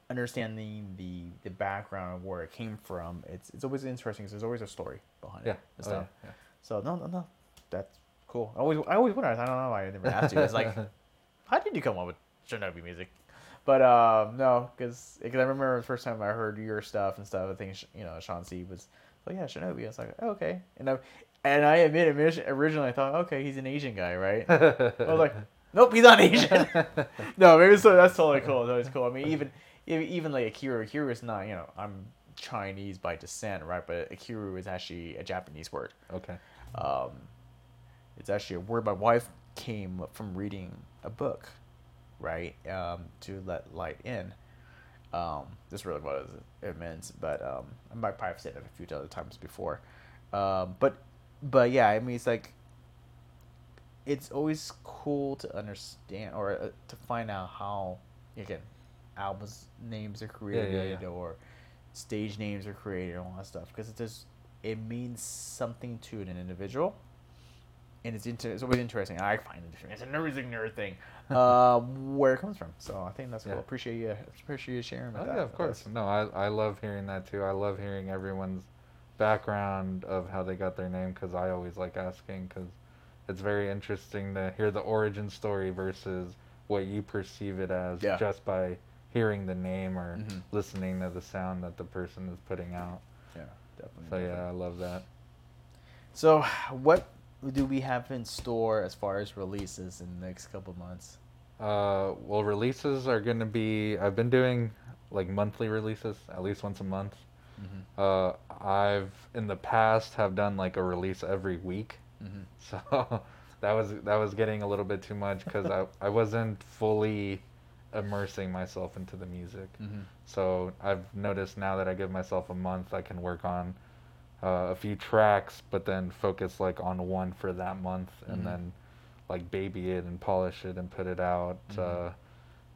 understanding the the background of where it came from. It's it's always interesting because there's always a story behind yeah it and oh, stuff. yeah, So no, no, no, that's cool. I always I always wonder. I don't know why I never asked you. It's like, how did you come up with Shinobi music? But um, no, because I remember the first time I heard your stuff and stuff. I think you know Sean C was like, yeah, Shinobi. I was like, oh, okay, and I and I admit, originally I thought, okay, he's an Asian guy, right? I was like, nope, he's not Asian. no, maybe so. That's totally cool. That was cool. I mean, even even, like Akira, Akira is not. You know, I'm Chinese by descent, right? But Akira is actually a Japanese word. okay. Um, it's actually a word my wife came from reading a book, right? Um, to let light in. Um, this really what it means, but um, I might probably have said it a few other times before. Um, but but yeah, I mean, it's like it's always cool to understand or uh, to find out how again albums names are yeah, created yeah. or stage names are created and all that stuff because it just it means something to an individual and it's inter- it's always interesting i find it it's an amazing nerd thing uh, where it comes from so i think that's cool Yeah. appreciate you appreciate you sharing Oh that yeah, of course. No, I I love hearing that too. I love hearing everyone's background of how they got their name because I always like asking because it's very interesting to hear the origin story versus what you perceive it as Yeah. just by hearing the name or Mhm. listening to the sound that the person is putting out. Definitely So yeah. I love that. so what do we have in store as far as releases in the next couple months Uh, well, releases are gonna be. I've been doing like monthly releases, at least once a month. mm-hmm. Uh, I've in the past have done like a release every week, Mm-hmm. so that was that was getting a little bit too much because I I wasn't fully immersing myself into the music. Mm-hmm. So I've noticed now that I give myself a month, I can work on uh, a few tracks, but then focus like on one for that month, and then like baby it and polish it and put it out. Mhm. Uh,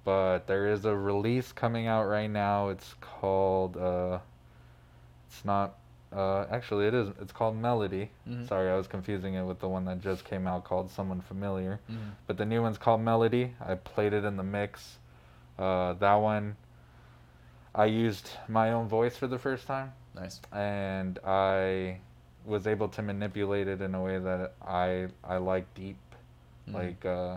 but there is a release coming out right now. It's called. Uh, it's not. Uh, actually, it is. It's called Melody. Mhm. Sorry, I was confusing it with the one that just came out called Someone Familiar. Mm-hmm. But the new one's called Melody. I played it in the mix. Uh, that one, I used my own voice for the first time, nice and I was able to manipulate it in a way that I I like deep. Mhm. Like uh,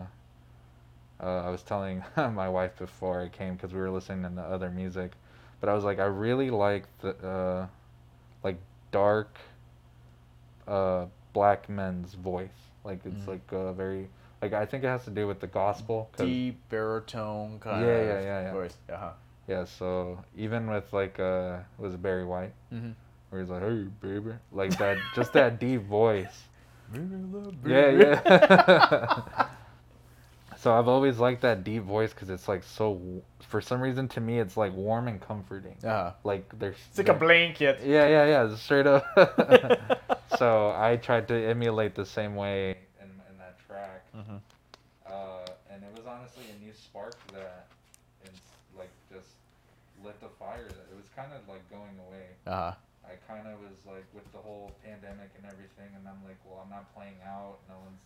uh, I was telling my wife before I came because we were listening to other music, but I was like I really like the uh, like dark uh, black men's voice. Like it's Mhm. like a very like I think it has to do with the gospel. deep baritone kind Yeah, of yeah, yeah, yeah. voice uh-huh Yeah, so even with like uh was it Barry White mm-hmm. where he's like, "Hey, baby," like that, just that deep voice. Yeah, yeah. So I've always liked that deep voice because it's like so. For some reason, to me, it's like warm and comforting. Uh, Like there's. it's like a blanket. Yeah, yeah, yeah. Straight up. so I tried to emulate the same way in, in that Mhm. uh, and it was honestly a new spark that, and like just lit the fire. That it was kind of like going away. Uh-huh. I kind of was like with the whole pandemic and everything, and I'm like, well, I'm not playing out. No one's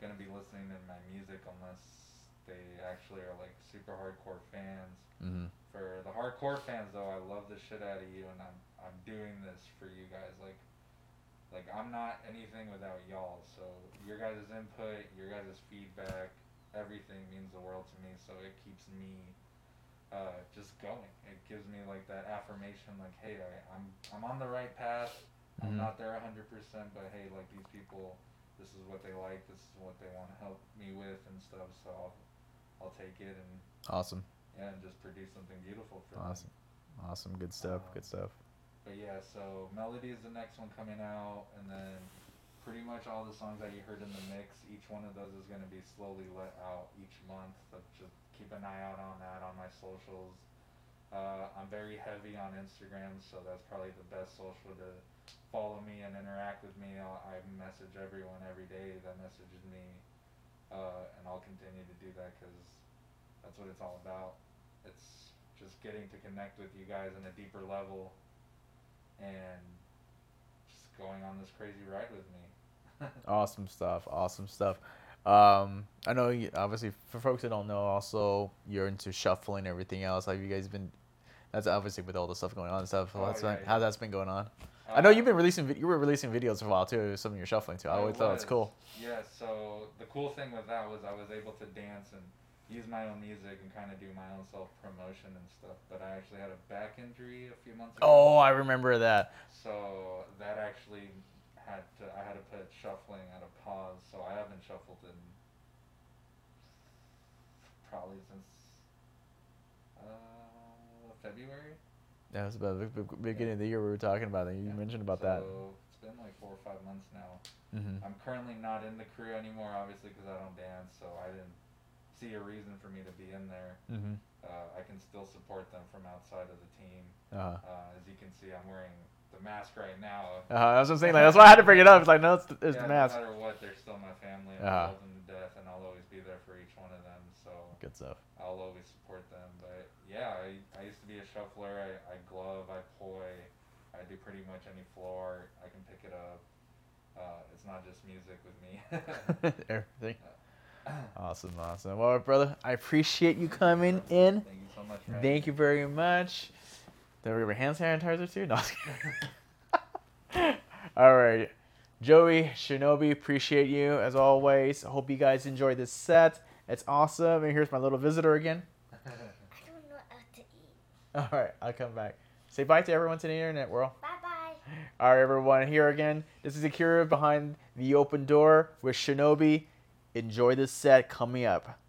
gonna be listening to my music unless they actually are like super hardcore fans. mhm. For the hardcore fans, though, I love the shit out of you, and I'm I'm doing this for you guys. Like, like I'm not anything without y'all. So your guys' input, your guys' feedback, everything means the world to me. So it keeps me uh, just going. It gives me like that affirmation, like, hey, I, I'm I'm on the right path. I'm Mhm. not there 100%, but hey, like these people, this is what they like. This is what they want to help me with and stuff. So I'll I'll take it and Awesome. yeah, and just produce something beautiful for them. Awesome. Awesome. Good stuff. Good stuff. But yeah, so Melody is the next one coming out, and then pretty much all the songs that you heard in the mix, each one of those is going to be slowly let out each month. So just keep an eye out on that on my socials. Uh, I'm very heavy on Instagram, so that's probably the best social to follow me and interact with me. I message everyone every day that messages me, uh, and I'll continue to do that because that's what it's all about. It's just getting to connect with you guys on a deeper level and just going on this crazy ride with me. Awesome stuff. Awesome stuff. Um, I know, you, obviously, for folks that don't know, also you're into shuffling and everything else. Have you guys been? That's obviously with all the stuff going on and stuff. Oh, That's yeah, been, yeah. how that's been going on. I know Uh, you've been releasing. You were releasing videos for a while too. Some of your shuffling too. I always thought it's was. cool. Yeah, so the cool thing with that was I was able to dance and use my own music and kind of do my own self promotion and stuff. But I actually had a back injury a few months ago. Oh, I remember that. So that actually had to I had to put shuffling at a pause. So I haven't shuffled in probably since uh, February. That was about the be- beginning of the year we were talking about it. You Yeah. mentioned about so that. It's been like four or five months now. Mm-hmm. I'm currently not in the crew anymore, obviously, because I don't dance. So I didn't see a reason for me to be in there. Mm-hmm. Uh, I can still support them from outside of the team. Uh-huh. Uh, as you can see, I'm wearing the mask right now. Uh-huh. That's what I'm saying. Like that's why I had to bring it up. It's like no, it's, it's yeah, the mask. No matter what, they're still my family. and Uh-huh. I love them to death, and I'll always be there for each one of them. So Good stuff. I'll always support them. But yeah, I, I used to be a shuffler. I, I glove, I poi, I do pretty much any floor. I can pick it up. Uh, it's not just music with me. Everything. Awesome, awesome. Well, brother, I appreciate you coming in. Thank you so much. For Thank you very much. Did we have a hand sanitizer too? No. I was. All right. Joey, Shinobi, appreciate you as always. I hope you guys enjoyed this set. It's awesome. And here's my little visitor again. I don't know how to eat. All right, I'll come back. Say bye to everyone to the internet world. Bye bye. All right, everyone. Here again. This is Akira behind the open door with Shinobi. Enjoy this set coming up.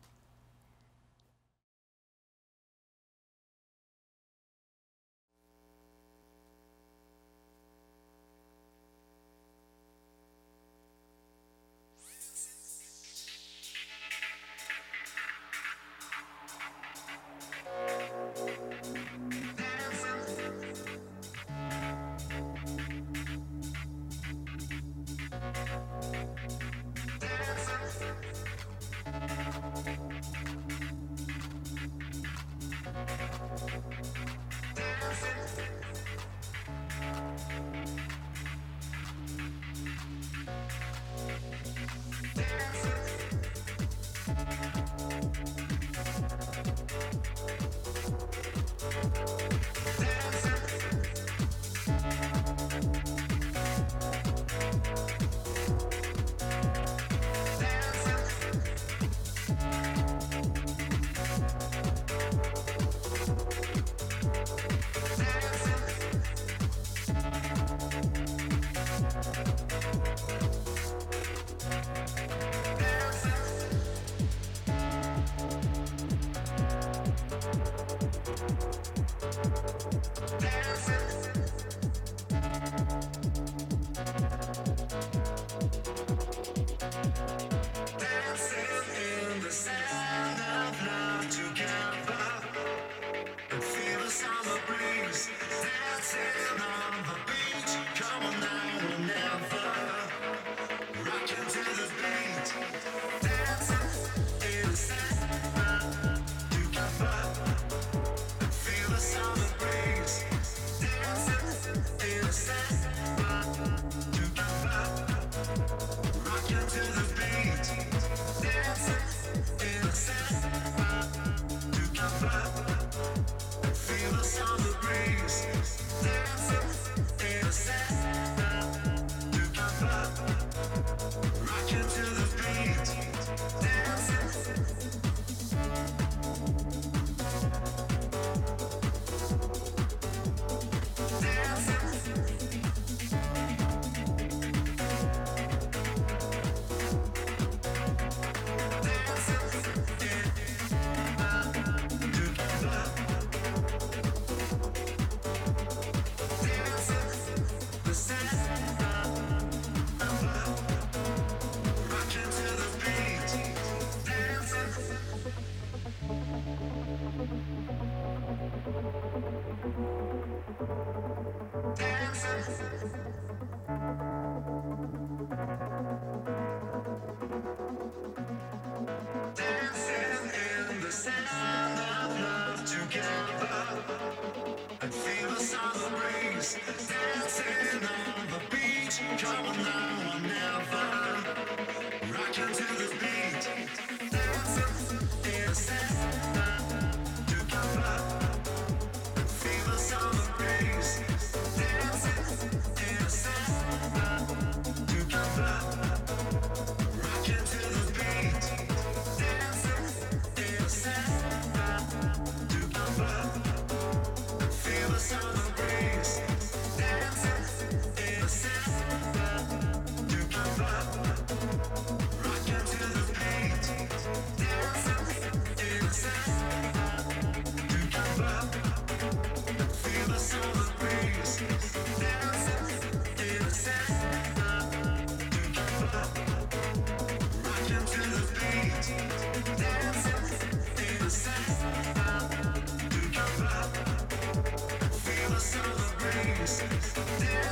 Contract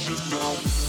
Thank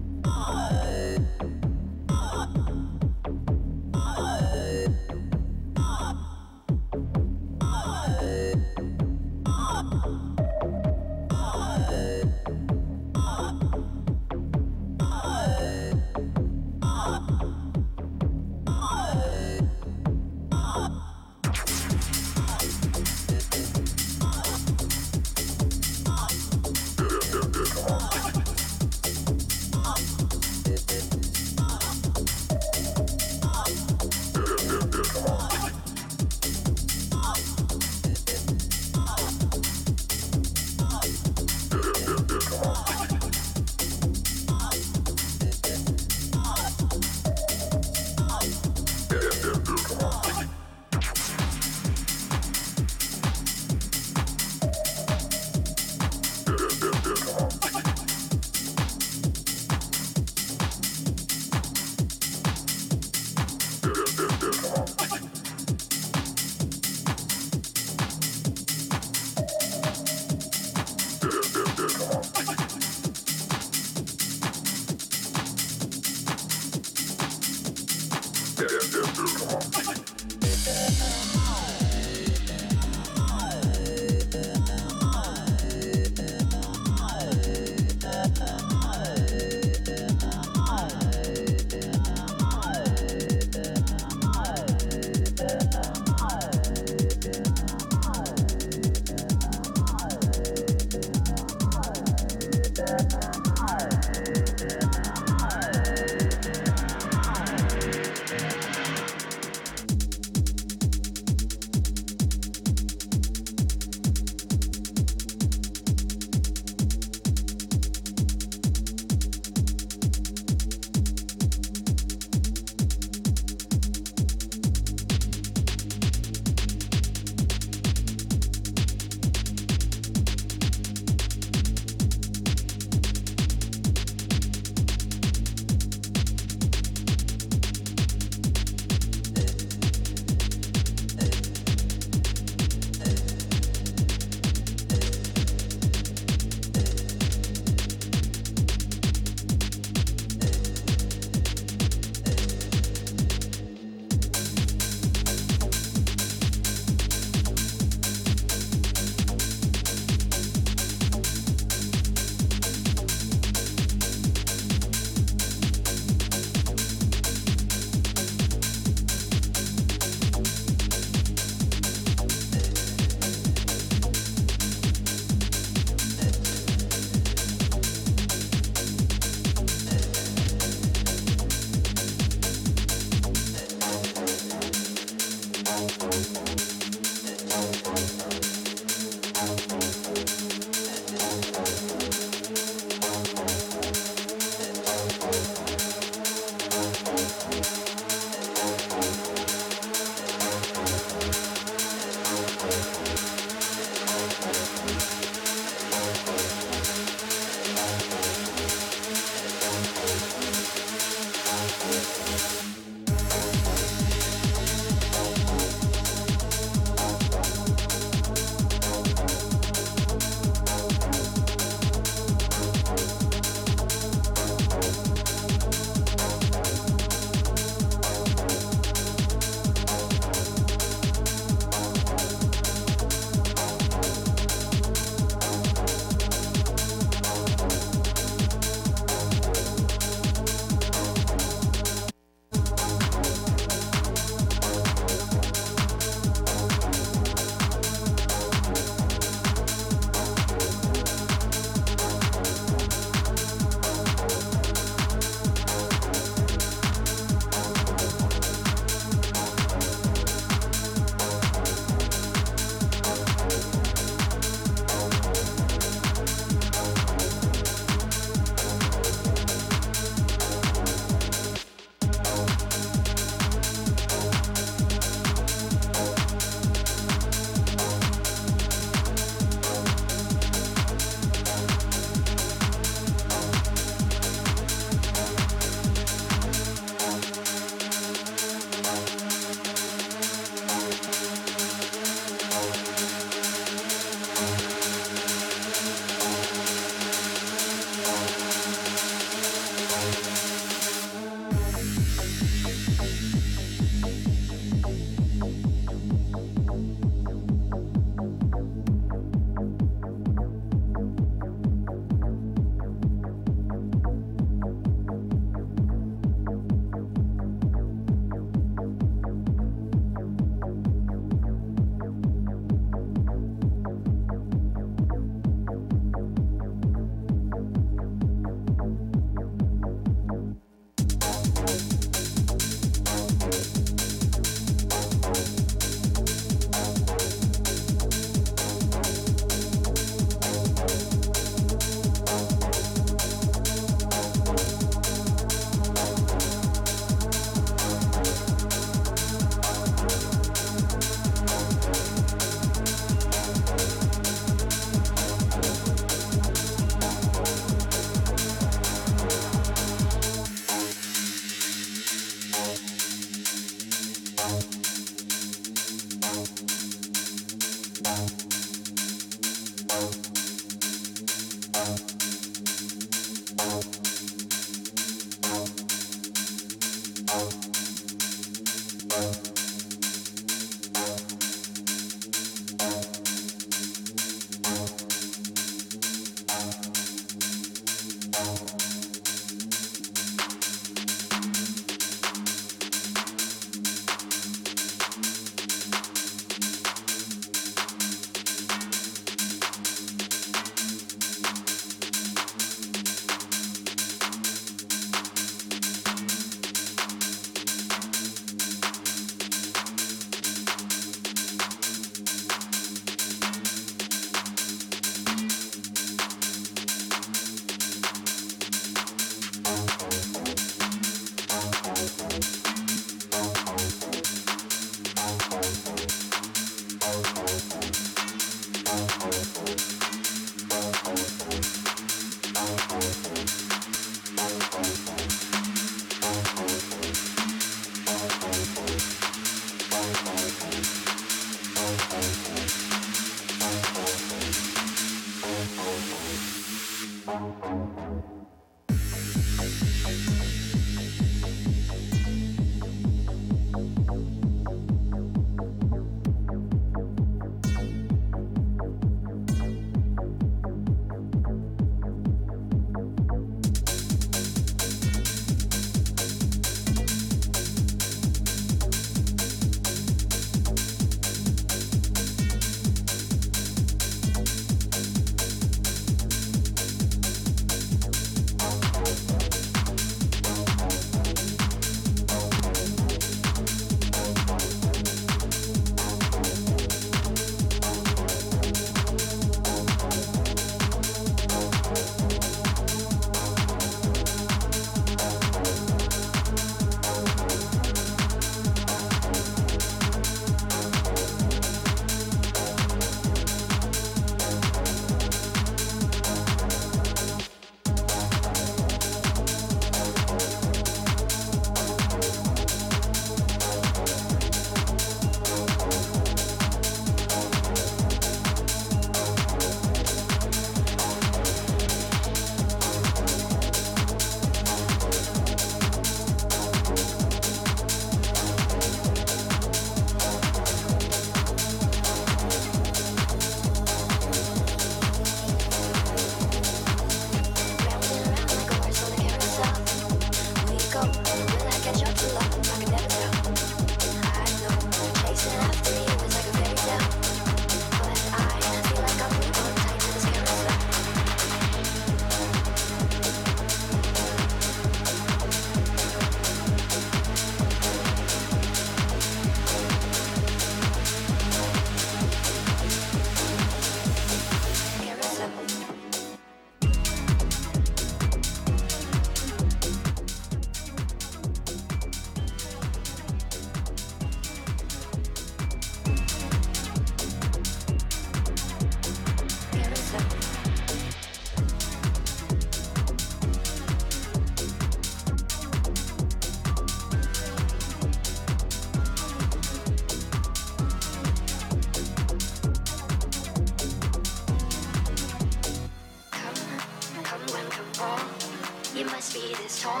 speed is torn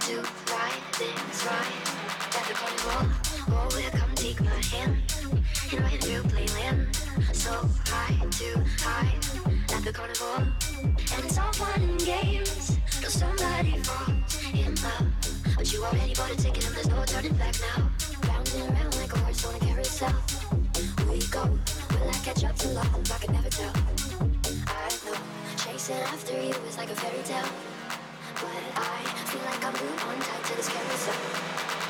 to right things right. at the carnival. all. Oh, will come take my hand in my real playland. So high, too high at the carnival. And it's all fun and games till somebody falls in love. But you already bought a ticket and there's no turning back now. Round and round like a horse on a carousel. Where you go? Will I catch up to love? I can never tell. I know chasing after you is like a fairy tale. But I feel like I'm glued on tight to this carousel.